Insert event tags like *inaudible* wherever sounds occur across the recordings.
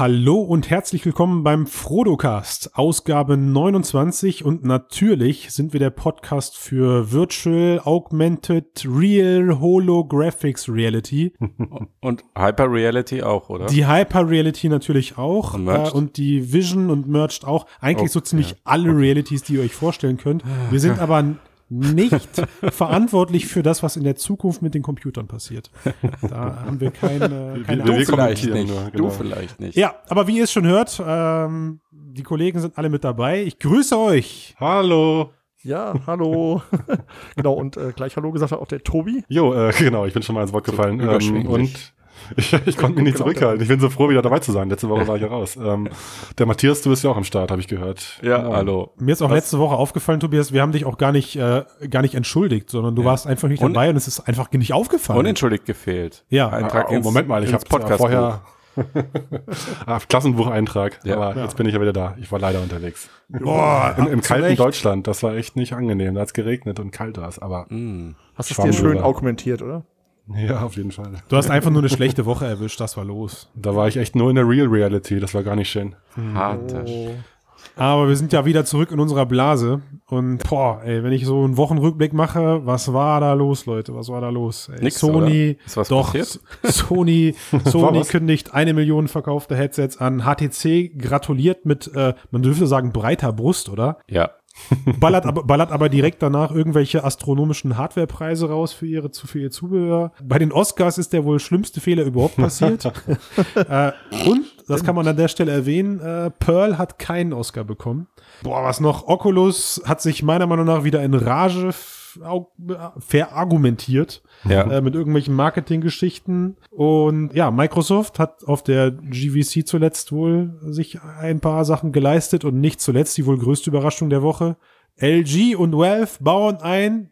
Hallo und herzlich willkommen beim Frodocast, Ausgabe 29 und natürlich sind wir der Podcast für Virtual, Augmented, Real, Holographics Reality. *laughs* Und Hyper Reality auch, oder? Die Hyper Reality natürlich auch Und äh, und die Vision und Merged auch. Eigentlich so Okay. ziemlich alle Realities, die ihr euch vorstellen könnt. Wir *laughs* sind aber nicht *laughs* verantwortlich für das, was in der Zukunft mit den Computern passiert. Da haben wir keine, keine du wir vielleicht kommentieren nicht. nur, Du genau. vielleicht nicht. Ja, aber wie ihr es schon hört, ähm, die Kollegen sind alle mit dabei. Ich grüße euch. Hallo. Ja, hallo. *laughs* genau, und äh, gleich Hallo gesagt hat auch der Tobi. Jo, äh, *laughs* genau, ich bin schon mal ins Wort gefallen. Ähm, überschwänglich. und ich, ich konnte mich nicht Genau, zurückhalten. Ich bin so froh, wieder dabei zu sein. Letzte Woche war ich ja raus. Ähm, der Matthias, du bist ja auch am Start, habe ich gehört. Ja, Moin. hallo. Mir ist auch Was? letzte Woche aufgefallen, Tobias, wir haben dich auch gar nicht, äh, gar nicht entschuldigt, sondern du Ja. warst einfach nicht Und- dabei und es ist einfach nicht aufgefallen. Unentschuldigt gefehlt. Ja. Eintrag Ah, oh, ins, Moment mal, ich habe Podcast vorher *laughs* ah, Klassenbucheintrag. Ja. aber Ja. jetzt bin ich ja wieder da. Ich war leider unterwegs. Boah, Im, im kalten Recht. Deutschland, das war echt nicht angenehm. Da hat es geregnet und kalt war es, aber Mm. Hast du es dir schön augmentiert, oder? Ja, auf jeden Fall. Du hast einfach nur eine schlechte Woche erwischt, das war los. Da war ich echt nur in der Real Reality. Das war gar nicht schön. Harter. Oh. Aber wir sind ja wieder zurück in unserer Blase und boah, ey, wenn ich so einen Wochenrückblick mache, was war da los, Leute? Was war da los? Ey, Nix, Sony, oder? Ist was doch, passiert? *laughs* Sony, *laughs* Sony kündigt eine Million verkaufte Headsets an. HTC gratuliert mit, äh, man dürfte sagen, breiter Brust, oder? Ja. Ballert aber, ballert aber direkt danach irgendwelche astronomischen Hardwarepreise raus für ihre für ihr Zubehör. Bei den Oscars ist der wohl schlimmste Fehler überhaupt passiert. *laughs* äh, und, das kann man an der Stelle erwähnen, äh, Pearl hat keinen Oscar bekommen. Boah, was noch? Oculus hat sich meiner Meinung nach wieder in Rage verargumentiert Ja. äh, mit irgendwelchen Marketinggeschichten. Und ja, Microsoft hat auf der GVC zuletzt wohl sich ein paar Sachen geleistet und nicht zuletzt die wohl größte Überraschung der Woche. LG und Valve bauen ein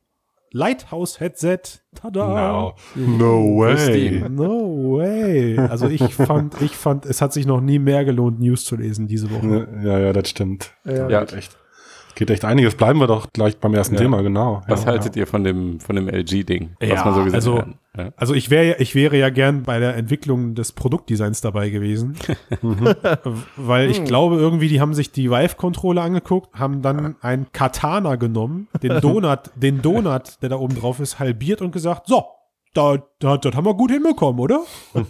Lighthouse-Headset. Tada! No, no Grüß way. No way. Also ich fand, ich fand, es hat sich noch nie mehr gelohnt, News zu lesen diese Woche. Ja, ja, das stimmt. Ja. Ja. Echt, geht echt einiges. Bleiben wir doch gleich beim ersten Ja. Thema, genau. Was ja, haltet ihr von dem, von dem LG-Ding? Ja, was man so gesehen also- hat? Ja. Also ich wäre, ich wäre ja gern bei der Entwicklung des Produktdesigns dabei gewesen, *laughs* weil ich glaube irgendwie, die haben sich die Vive-Controller angeguckt, haben dann ein Katana genommen, den Donut, den Donut, der da oben drauf ist, halbiert und gesagt, so, da, da, das haben wir gut hinbekommen, oder? Ja.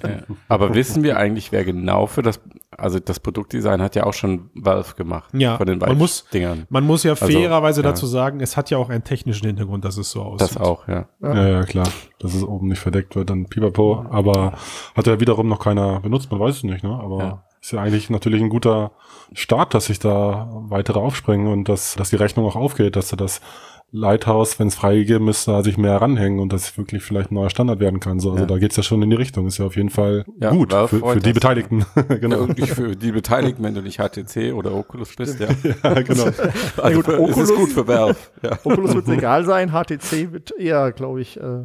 Aber wissen wir eigentlich, wer genau für das, also das Produktdesign hat ja auch schon Valve gemacht. Ja, Von den man muss- Dingern. Man muss ja Also, fairerweise ja. dazu sagen, es hat ja auch einen technischen Hintergrund, dass es so aussieht. Das auch, ja. Ja, ja, klar. Dass es oben nicht verdeckt wird, dann pipapo. Aber hat ja wiederum noch keiner benutzt, man weiß es nicht, ne? Aber Ja. ist ja eigentlich natürlich ein guter Start, dass sich da weitere aufspringen und dass, dass die Rechnung auch aufgeht, dass da das Lighthouse, wenn es freigegeben ist, da sich mehr ranhängen und das wirklich vielleicht ein neuer Standard werden kann. So, also Ja. da geht's ja schon in die Richtung. Ist ja auf jeden Fall Ja, gut für, für die. Beteiligten. *laughs* Ja, genau. nicht für die Beteiligten, wenn du nicht HTC oder Oculus bist, ja. *laughs* ja, genau. *laughs* Also gut, für, es ist Oculus- gut für Valve. Ja. Oculus wird egal sein, HTC wird eher, glaube ich, äh,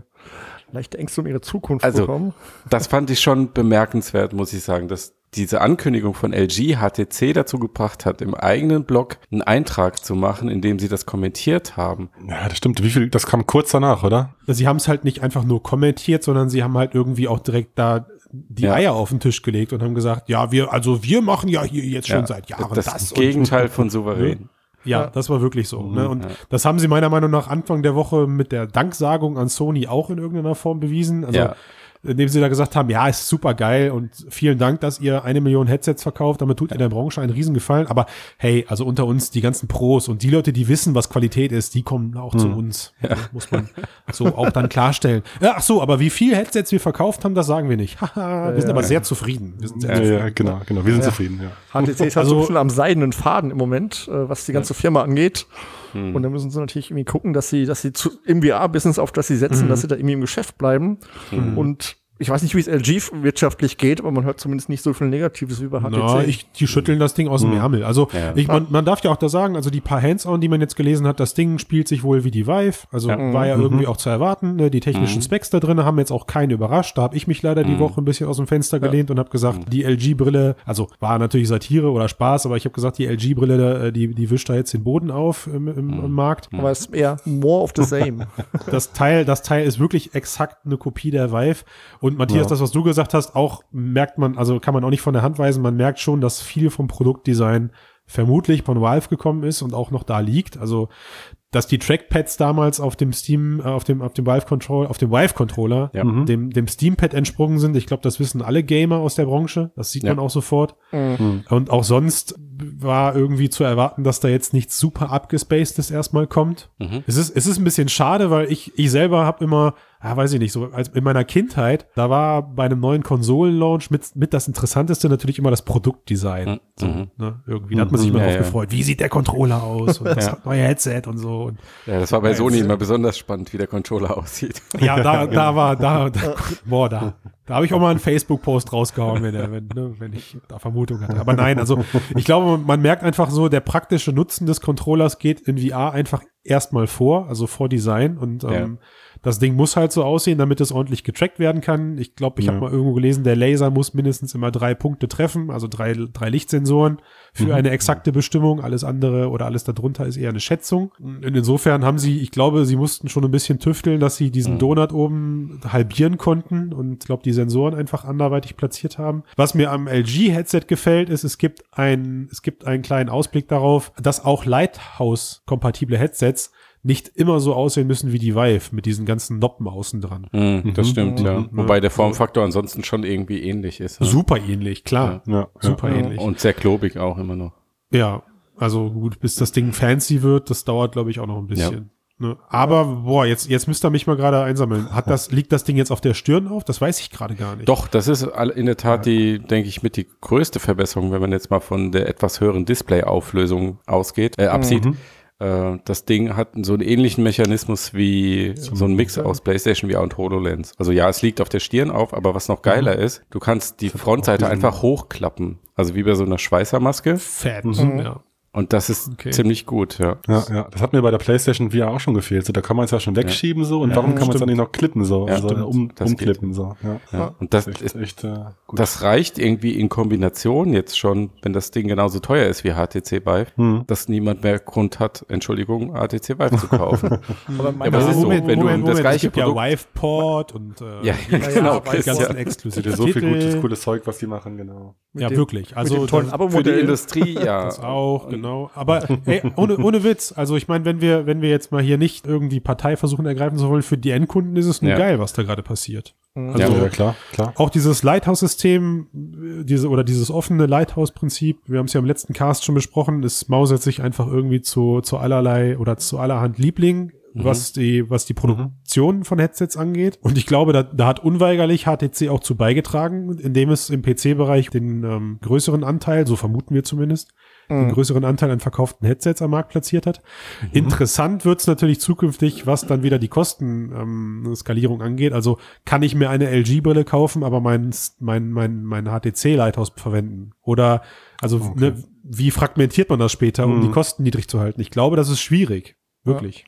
leichte Ängste um ihre Zukunft Also, bekommen. Das fand ich schon bemerkenswert, muss ich sagen, dass diese Ankündigung von LG HTC dazu gebracht hat, im eigenen Blog einen Eintrag zu machen, in dem sie das kommentiert haben. Ja, das stimmt. Wie viel, das kam kurz danach, oder? Sie haben es halt nicht einfach nur kommentiert, sondern sie haben halt irgendwie auch direkt da die Ja. Eier auf den Tisch gelegt und haben gesagt, ja, wir, also wir machen ja hier jetzt schon Ja, seit Jahren das, das. und- Gegenteil von *laughs* souverän. Ja, Ja. das war wirklich so. ne? Und ja. das haben sie meiner Meinung nach Anfang der Woche mit der Danksagung an Sony auch in irgendeiner Form bewiesen. Also, Ja. Indem sie da gesagt haben, ja, ist super geil und vielen Dank, dass ihr eine Million Headsets verkauft. Damit tut ihr der Branche einen Riesengefallen. Aber hey, also unter uns die ganzen Pros und die Leute, die wissen, was Qualität ist, die kommen auch zu uns. Muss man so auch dann klarstellen. Ja, ach so, aber wie viel Headsets wir verkauft haben, das sagen wir nicht. Haha, *laughs* wir sind Ja. aber sehr zufrieden. Wir sind sehr Ja, zufrieden. ja, genau, genau. Wir sind Ja. zufrieden, ja. HTC ist halt Also- so ein bisschen am seidenen Faden im Moment, äh, was die ganze Firma angeht. Und da müssen sie natürlich irgendwie gucken, dass sie, dass sie zu, im VR-Business, auf das sie setzen, dass sie da irgendwie im Geschäft bleiben. Und ich weiß nicht, wie es LG wirtschaftlich geht, aber man hört zumindest nicht so viel Negatives wie bei HTC. Na, ich, die schütteln das Ding aus dem Ärmel. Also Ja. ich, man, man darf ja auch da sagen, also die paar Hands-on, die man jetzt gelesen hat, das Ding spielt sich wohl wie die Vive. Also Ja. war ja irgendwie auch zu erwarten. Ne? Die technischen Specs da drin haben jetzt auch keinen überrascht. Da habe ich mich leider die Woche ein bisschen aus dem Fenster gelehnt und habe gesagt, die LG-Brille, also war natürlich Satire oder Spaß, aber ich habe gesagt, die LG-Brille, äh, die, die wischt da jetzt den Boden auf im, im, im Markt. aber es ist eher more of the same. *laughs* Das Teil, das Teil ist wirklich exakt eine Kopie der Vive. Und Matthias, Ja. das, was du gesagt hast, auch merkt man, also kann man auch nicht von der Hand weisen, man merkt schon, dass viel vom Produktdesign vermutlich von Valve gekommen ist und auch noch da liegt. Also, dass die Trackpads damals auf dem Steam, äh, auf dem, auf dem Valve Control, auf dem Vive Controller, Ja. Mhm. dem, dem Steampad entsprungen sind. Ich glaube, das wissen alle Gamer aus der Branche. Das sieht Ja. man auch sofort. Mhm. Und auch sonst war irgendwie zu erwarten, dass da jetzt nichts super abgespacedes erstmal kommt. Mhm. Es ist, es ist ein bisschen schade, weil ich, ich selber habe immer, ja, weiß ich nicht, so als in meiner Kindheit, da war bei einem neuen Konsolenlaunch mit, mit das Interessanteste natürlich immer das Produktdesign. Mhm. So, ne, irgendwie, da hat man sich Mhm. immer Ja, drauf gefreut. Wie sieht der Controller aus? Und *laughs* das Ja. neue Headset und so. Und Ja, das war bei Sony immer besonders spannend, wie der Controller *laughs* aussieht. ja, da, *laughs* da war, da, da boah, da, da habe ich auch mal einen Facebook-Post rausgehauen, wenn, er, wenn, ne, wenn ich da Vermutung hatte. Aber nein, also ich glaube, man, man merkt einfach so, der praktische Nutzen des Controllers geht in VR einfach erstmal vor, also vor Design und ähm, das Ding muss halt so aussehen, damit es ordentlich getrackt werden kann. Ich glaube, ich Ja. habe mal irgendwo gelesen, der Laser muss mindestens immer drei Punkte treffen, also drei, drei Lichtsensoren für eine exakte Bestimmung. Alles andere oder alles darunter ist eher eine Schätzung. Und insofern haben sie, ich glaube, sie mussten schon ein bisschen tüfteln, dass sie diesen Donut oben halbieren konnten und ich glaube, die Sensoren einfach anderweitig platziert haben. Was mir am LG-Headset gefällt, ist, es gibt ein, es gibt einen kleinen Ausblick darauf, dass auch Lighthouse-kompatible Headsets nicht immer so aussehen müssen wie die Vive mit diesen ganzen Noppen außen dran. Mhm, das stimmt, ja. Mhm. Wobei der Formfaktor ansonsten schon irgendwie ähnlich ist. ne? Super ähnlich, klar. Ja, Super ja. ähnlich. Und sehr klobig auch immer noch. Ja, also gut, bis das Ding fancy wird, das dauert, glaube ich, auch noch ein bisschen. Ne? Aber, boah, jetzt, jetzt müsst ihr mich mal gerade einsammeln. Hat das, liegt das Ding jetzt auf der Stirn auf? Das weiß ich gerade gar nicht. Doch, das ist in der Tat die, denke ich, mit die größte Verbesserung, wenn man jetzt mal von der etwas höheren Display-Auflösung ausgeht, äh, absieht. Äh, das Ding hat so einen ähnlichen Mechanismus wie so ein Mix aus PlayStation VR und HoloLens. Also ja, es liegt auf der Stirn auf, aber was noch geiler ist, du kannst die Frontseite einfach hochklappen. Also wie bei so einer Schweißermaske. Fett. Mhm. Ja. Und das ist Okay. ziemlich gut, ja. Ja, ja, das hat mir bei der PlayStation VR auch schon gefehlt. So, da kann man es ja schon wegschieben so und Ja, warum kann man es dann nicht noch klippen so, Ja, also um, Das umklippen so. Ja. ja. Und das Das ist echt, äh, gut. Das reicht irgendwie in Kombination jetzt schon, wenn das Ding genauso teuer ist wie HTC Vive, Hm. dass niemand mehr Grund hat, Entschuldigung, HTC Vive zu kaufen. *laughs* Aber Ja, meine aber es ist so, Moment, wenn du Moment, das Moment. gleiche es gibt ja Produkt- Viveport und äh, ja, ja, genau, ja. Es exklusiven gibt ja so viel gutes, cooles Zeug, was die machen, genau. Ja, dem- wirklich. Also das- Für die. Industrie, ja. *laughs* Das auch, genau. Aber ey, ohne, ohne Witz, also ich meine, wenn wir, wenn wir jetzt mal hier nicht irgendwie Partei versuchen ergreifen zu wollen, für die Endkunden ist es nur Ja. geil, was da gerade passiert. Mhm. Also ja, ja, klar, klar. auch dieses Lighthouse-System, diese oder dieses offene Lighthouse-Prinzip, wir haben es ja im letzten Cast schon besprochen, es mausert sich einfach irgendwie zu, zu allerlei oder zu allerhand Liebling, was die, was die Produktion von Headsets angeht. Und ich glaube, da, da hat unweigerlich HTC auch zu beigetragen, indem es im PC-Bereich den ähm, größeren Anteil, so vermuten wir zumindest, den größeren Anteil an verkauften Headsets am Markt platziert hat. Interessant wird es natürlich zukünftig, was dann wieder die Kostenskalierung ähm, Skalierung angeht. Also kann ich mir eine LG-Brille kaufen, aber mein, mein, mein, mein HTC-Lighthouse verwenden? Oder also ne, wie fragmentiert man das später, um Mhm. die Kosten niedrig zu halten? Ich glaube, das ist schwierig. Wirklich.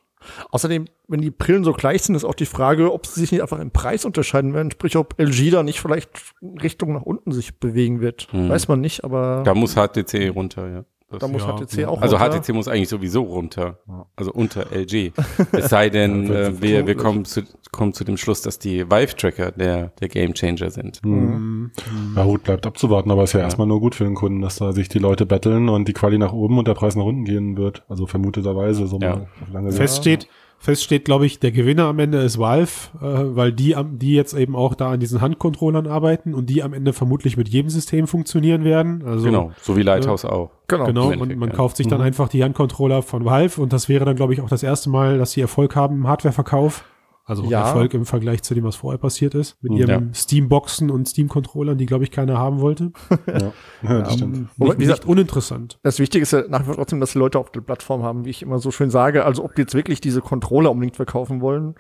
Außerdem, wenn die Brillen so gleich sind, ist auch die Frage, ob sie sich nicht einfach im Preis unterscheiden werden. Sprich, ob LG da nicht vielleicht Richtung nach unten sich bewegen wird. Hm. Weiß man nicht, aber Da muss HTC runter, ja. Das- da muss ja, HTC ja. auch also runter. HTC muss eigentlich sowieso runter. Also unter LG. Es sei *laughs* denn, Ja, äh, wir, wir kommen zu, kommen zu dem Schluss, dass die Vive-Tracker der, der Gamechanger sind. Mhm. Ja, gut, bleibt abzuwarten, aber ist ja, erstmal nur gut für den Kunden, dass da sich die Leute betteln und die Quali nach oben und der Preis nach unten gehen wird. Also vermuteterweise so Ja. mal auf lange. Fest steht, fest steht, glaube ich, der Gewinner am Ende ist Valve, äh, weil die, am- die jetzt eben auch da an diesen Handcontrollern arbeiten und die am Ende vermutlich mit jedem System funktionieren werden. Also Genau, so wie Lighthouse auch. Genau. Genau, und man ja. kauft sich dann Mhm. einfach die Handcontroller von Valve und das wäre dann, glaube ich, auch das erste Mal, dass sie Erfolg haben im Hardwareverkauf. Also Ja. Erfolg im Vergleich zu dem, was vorher passiert ist. Mit Mhm. ihren Steam-Boxen und Steam-Controllern, die, glaube ich, keiner haben wollte. *laughs* Ja, ja das stimmt. Wobei, Nicht, wie gesagt, nicht uninteressant. Das Wichtige ist ja nach wie vor trotzdem, dass die Leute auf der Plattform haben, wie ich immer so schön sage. Also ob die jetzt wirklich diese Controller unbedingt verkaufen wollen,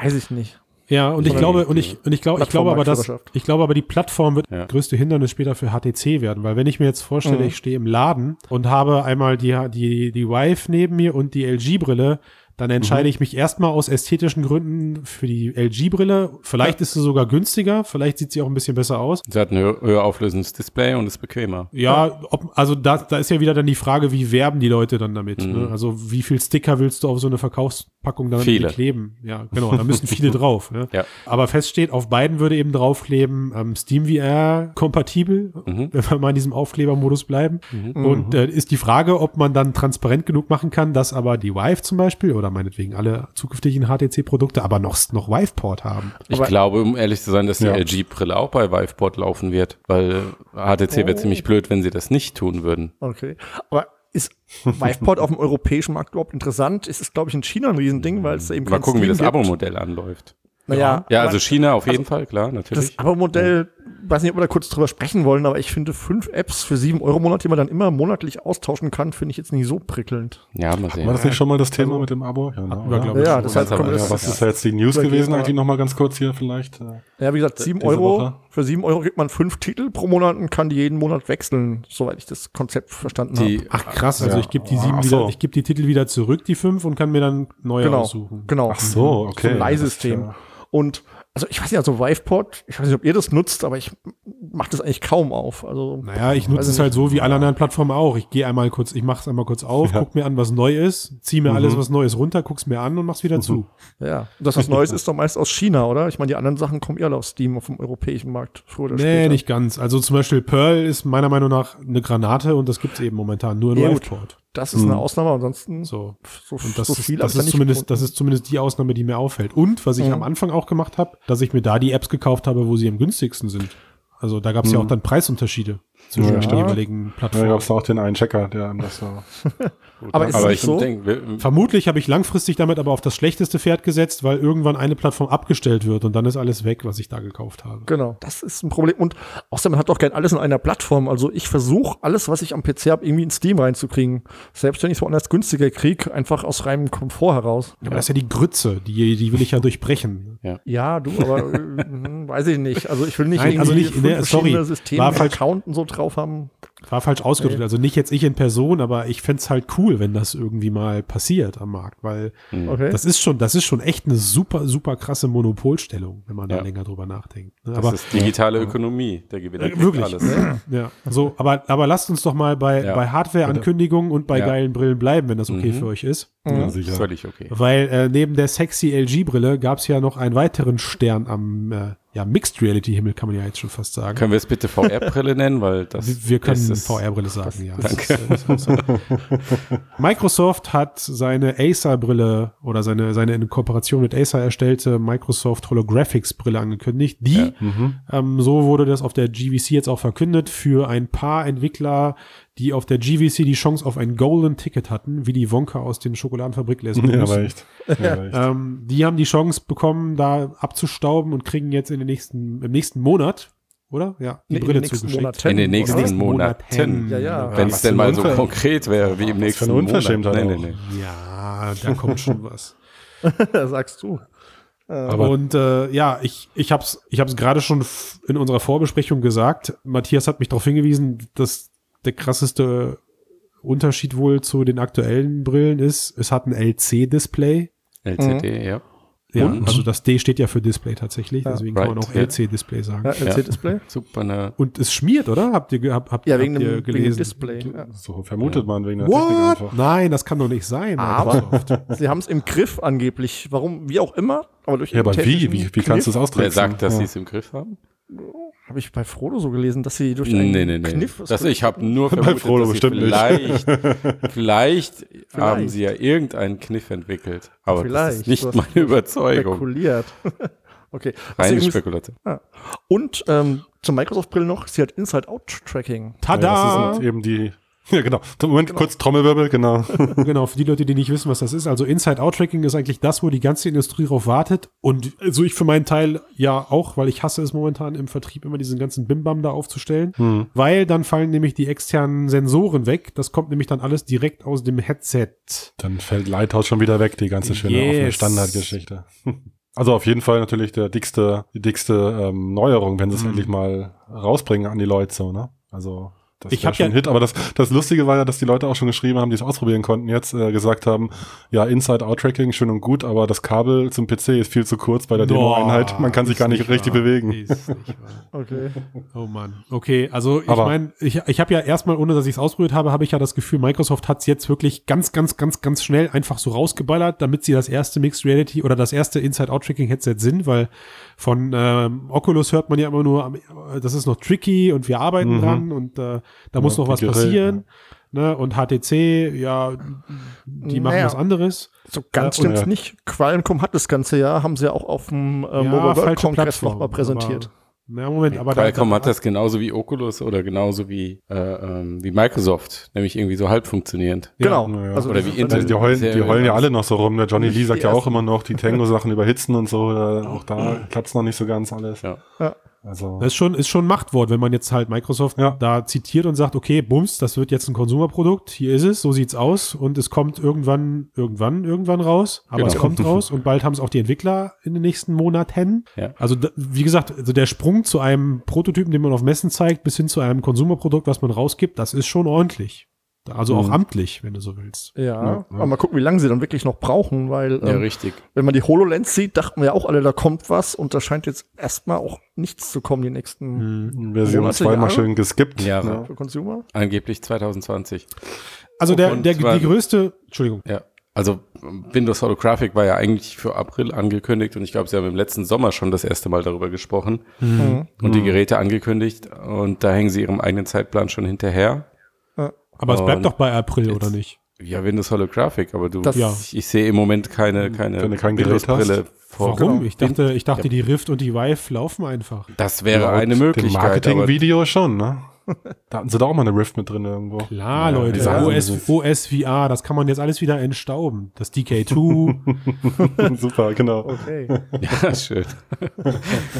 weiß ich nicht. Ja, und ich glaube, und ich, und ich glaube, ich glaube aber, dass, ich glaube aber, die Plattform wird Ja. das größte Hindernis später für HTC werden, weil wenn ich mir jetzt vorstelle, Mhm. ich stehe im Laden und habe einmal die, die, die Vive neben mir und die LG-Brille, dann entscheide ich mich erstmal aus ästhetischen Gründen für die LG-Brille. Vielleicht ist sie sogar günstiger, vielleicht sieht sie auch ein bisschen besser aus. Sie hat ein höher, höher auflösendes Display und ist bequemer. Ja, ob, also da, da ist ja wieder dann die Frage, wie werben die Leute dann damit? Ne? Also wie viel Sticker willst du auf so eine Verkaufspackung dann Viele. kleben? Ja, genau, da müssen viele *laughs* drauf. Ne? Ja. Aber fest steht, auf beiden würde eben draufkleben, ähm, SteamVR kompatibel, wenn wir mal in diesem Aufklebermodus bleiben. Und äh, ist die Frage, ob man dann transparent genug machen kann, dass aber die Vive zum Beispiel oder meinetwegen alle zukünftigen HTC-Produkte aber noch, noch Vive-Port haben. Ich Aber- glaube, um ehrlich zu sein, dass die Ja. LG-Brille auch bei Viveport laufen wird, weil HTC wäre ziemlich blöd, wenn sie das nicht tun würden. Okay. Aber ist Viveport auf dem europäischen Markt überhaupt interessant? Ist es, glaube ich, in China ein Riesending, weil es eben Mal gucken, wie Steam das gibt. Abo-Modell anläuft. Naja, Ja, also China auf jeden Fall, klar, natürlich. das Abo-Modell, weiß nicht, ob wir da kurz drüber sprechen wollen, aber ich finde fünf Apps für sieben Euro im Monat, die man dann immer monatlich austauschen kann, finde ich jetzt nicht so prickelnd. ja, mal sehen. War das nicht schon mal das Thema mit dem Abo? Ja, ne, wir, oder? glaub ich, Ja, Ja, das, was ist da jetzt die News gewesen? Eigentlich noch mal ganz kurz hier vielleicht. äh, Ja, wie gesagt, sieben Euro. Woche. Für sieben Euro kriegt man fünf Titel pro Monat und kann die jeden Monat wechseln, soweit ich das Konzept verstanden habe. Ach krass, also Ja. ich gebe die sieben Ach wieder, so. ich gebe die Titel wieder zurück, die fünf, und kann mir dann neue Genau, aussuchen. genau. Ach so, okay. So ein Leihsystem. Und also ich weiß nicht, also Viveport, ich weiß nicht, ob ihr das nutzt, aber ich mache das eigentlich kaum auf. Also Naja, ich nutze es halt so wie alle anderen Plattformen auch. Ich gehe einmal kurz, ich mache es einmal kurz auf, Ja. guck mir an, was neu ist, ziehe mir Mhm. alles, was Neues runter, guck's mir an und mach's wieder zu. ja, das was *laughs* Neues ist doch meist aus China, oder? Ich meine, die anderen Sachen kommen eher auf Steam auf dem europäischen Markt früher oder Nee, später. nicht ganz. Also zum Beispiel Pearl ist meiner Meinung nach eine Granate und das gibt's eben momentan nur in Ja, gut. Das ist eine Ausnahme, ansonsten so, So. Und das, so ist, viel das, hab ich da ist zumindest, das ist zumindest die Ausnahme, die mir auffällt. Und was ich Mhm. am Anfang auch gemacht habe, dass ich mir da die Apps gekauft habe, wo sie am günstigsten sind. Also da gab's ja auch dann Preisunterschiede zwischen. Ja, den jeweiligen Ja, da Plattformen. gab es auch den einen Checker, der einem das so. *laughs* aber ist aber nicht so? denke, Vermutlich habe ich langfristig damit aber auf das schlechteste Pferd gesetzt, weil irgendwann eine Plattform abgestellt wird und dann ist alles weg, was ich da gekauft habe. Genau, das ist ein Problem. Und außerdem man hat doch gern alles in einer Plattform. Also ich versuche alles, was ich am PC habe, irgendwie in Steam reinzukriegen. Selbst wenn ich es woanders günstiger kriege, einfach aus reinem Komfort heraus. Aber das ist ja die Grütze, die, die will ich ja durchbrechen. Ja, du, aber äh, hm, weiß ich nicht. Also ich will nicht Nein, also nicht- fünf ne, sorry, verschiedene Systeme, war mit falsch. Account und so drauf haben. War falsch ausgedrückt. Nee. Also nicht jetzt ich in Person, aber ich fänd's halt cool, wenn das irgendwie mal passiert am Markt, weil Okay. das ist schon, das ist schon echt eine super, super krasse Monopolstellung, wenn man da Ja. länger drüber nachdenkt. ne? das Aber ist digitale Ökonomie. Der Gewinner Äh, wirklich. alles. ja, so, aber, aber lasst uns doch mal bei, Ja. bei Hardware-Ankündigungen und bei Ja. geilen Brillen bleiben, wenn das okay Mhm. für euch ist. Ja, sicher. Völlig okay. Weil äh, neben der sexy LG-Brille gab's ja noch einen weiteren Stern am äh, ja, Mixed Reality-Himmel, kann man ja jetzt schon fast sagen. Können wir es bitte VR-Brille nennen, weil *laughs* das Wir- Wir können VR-Brille sagen, ja. Danke. Das ist, das ist so. *laughs* Microsoft hat seine Acer-Brille oder seine, seine in Kooperation mit Acer erstellte Microsoft Holographics-Brille angekündigt. Die, ähm, so wurde das auf der GVC jetzt auch verkündet, für ein paar Entwickler, die auf der GVC die Chance auf ein Golden Ticket hatten, wie die Wonka aus den Schokoladenfabrik lesen Ja, müssen. aber echt. Ja. *laughs* Ähm, die haben die Chance bekommen, da abzustauben und kriegen jetzt in den nächsten, im nächsten Monat, oder? Ja, die Nee, in Brille den nächsten zugeschickt. Monaten, in den oder? nächsten Monaten. Monaten. Ja, ja. Wenn es denn mal so konkret wäre wie im nächsten Monat. Nee, nee, nee. Ja, da kommt schon was. *laughs* sagst du. Aber und äh, ja, ich, ich habe es ich hab's gerade schon in unserer Vorbesprechung gesagt. Matthias hat mich darauf hingewiesen, dass der krasseste Unterschied wohl zu den aktuellen Brillen ist, es hat ein LC-Display. LCD, ja. Ja, Und? also das D steht ja für Display tatsächlich, deswegen kann man Right, auch ja. LC-Display sagen. Ja, LC-Display? *laughs* Super ne. Und es schmiert, oder? Habt ihr, ge- habt, habt, Ja, habt wegen ihr dem, wegen gelesen? Display. Ja. so vermutet man wegen der Technik What? einfach. Nein, das kann doch nicht sein. Aber *laughs* sie haben es im Griff angeblich. Warum? Wie auch immer. Aber durch Ja, aber wie? Wie, wie kannst du es ausdrücken? Wer sagt, dass ja. sie es im Griff haben? Habe ich bei Frodo so gelesen, dass sie durch Nee, einen nee, nee. Kniff. Das, ich habe nur vermutet, Frodo dass sie bestimmt nicht. vielleicht, *laughs* vielleicht, haben sie ja irgendeinen Kniff entwickelt. Aber das ist Vielleicht. nicht meine *laughs* Überzeugung. spekuliert. *laughs* okay. Reine Spekulation. Ja. Und ähm, zur Microsoft-Brille noch, sie hat Inside-Out-Tracking. Ja, Tada! das sind eben die. Ja, genau. Moment, kurz Trommelwirbel, genau. *laughs* genau, für die Leute, die nicht wissen, was das ist. Also Inside-Out-Tracking ist eigentlich das, wo die ganze Industrie drauf wartet. Und so ich für meinen Teil ja auch, weil ich hasse es momentan im Vertrieb immer diesen ganzen Bimbam da aufzustellen. Weil dann fallen nämlich die externen Sensoren weg. Das kommt nämlich dann alles direkt aus dem Headset. Dann fällt Lighthouse schon wieder weg, die ganze schöne Yes. offene Standardgeschichte. *laughs* Also auf jeden Fall natürlich der dickste, die dickste ähm, Neuerung, wenn sie es endlich mal rausbringen an die Leute so, ne? Also das Ich wär hab schon ja- ein Hit. Aber das, das Lustige war ja, dass die Leute auch schon geschrieben haben, die es ausprobieren konnten, jetzt äh, gesagt haben, ja, Inside-Out-Tracking schön und gut, aber das Kabel zum PC ist viel zu kurz bei der Demo-Einheit. Man kann sich gar nicht richtig wahr. bewegen. Nicht. Okay. Oh Mann. Okay, also ich meine, ich, ich habe ja erstmal, ohne dass ich es ausprobiert habe, habe ich ja das Gefühl, Microsoft hat es jetzt wirklich ganz, ganz, ganz, ganz schnell einfach so rausgeballert, damit sie das erste Mixed Reality oder das erste Inside-Out-Tracking-Headset sind, weil von ähm, Oculus hört man ja immer nur, das ist noch tricky und wir arbeiten Mhm. dran und äh, da muss noch was passieren. Ne? Und HTC, ja, die machen Naja. was anderes. So ganz Ja, stimmt's ja. nicht. Qualcomm hat das ganze Jahr, haben sie ja auch auf dem äh, Ja, Mobile World Congress nochmal präsentiert. Aber, na, Moment, aber da- Qualcomm da- hat das genauso wie Oculus oder genauso wie, äh, ähm, wie Microsoft, nämlich irgendwie so halb funktionierend. Genau. Ja, ja. Also Oder wie ist Intel. Die heulen, die heulen ja alle noch so rum. Der Johnny Nicht Lee sagt ja auch immer noch, die Tango-Sachen überhitzen und so. Äh, auch da *clears throat* klappt's noch nicht so ganz alles. Ja. Ja. Also, Das ist schon, ist schon ein Machtwort, wenn man jetzt halt Microsoft Ja. da zitiert und sagt, okay, Bums, das wird jetzt ein Konsumerprodukt, hier ist es, so sieht's aus und es kommt irgendwann, irgendwann, irgendwann raus, aber Genau. es kommt raus und bald haben es auch die Entwickler in den nächsten Monaten. Ja. Also wie gesagt, also der Sprung zu einem Prototypen, den man auf Messen zeigt, bis hin zu einem Konsumerprodukt, was man rausgibt, das ist schon ordentlich. Also auch Mhm. amtlich, wenn du so willst. Ja, Ja, ja. aber mal gucken, wie lange sie dann wirklich noch brauchen, weil Ja, ähm, richtig. wenn man die HoloLens sieht, dachten wir ja auch alle, da kommt was und da scheint jetzt erstmal auch nichts zu kommen, die nächsten Mhm. Version Monate, 2 mal Jahre? schön geskippt. Jahre. Ja. für Consumer. Angeblich 2020. Also der, der, zwar- die größte, Entschuldigung, Ja. Also Windows Holographic war ja eigentlich für April angekündigt und ich glaube, sie haben im letzten Sommer schon das erste Mal darüber gesprochen Mhm. und die Geräte angekündigt und da hängen sie ihrem eigenen Zeitplan schon hinterher. Aber es bleibt Und doch bei April, jetzt- oder nicht? Ja, Windows Holographic, aber du, Das- Ja. ich, ich sehe im Moment keine, keine Wenn du kein Gerät Windows-Brille vor. Warum? Ich dachte, ich dachte, Ja. die Rift und die Vive laufen einfach. Das wäre Laut eine Möglichkeit. Marketing-Video schon, ne? *laughs* Da hatten sie da auch mal eine Rift mit drin irgendwo. Klar, Ja, Leute, OS, OS VR, das kann man jetzt alles wieder entstauben. Das DK2, *laughs* Super, genau. Okay. *laughs* Ja, schön.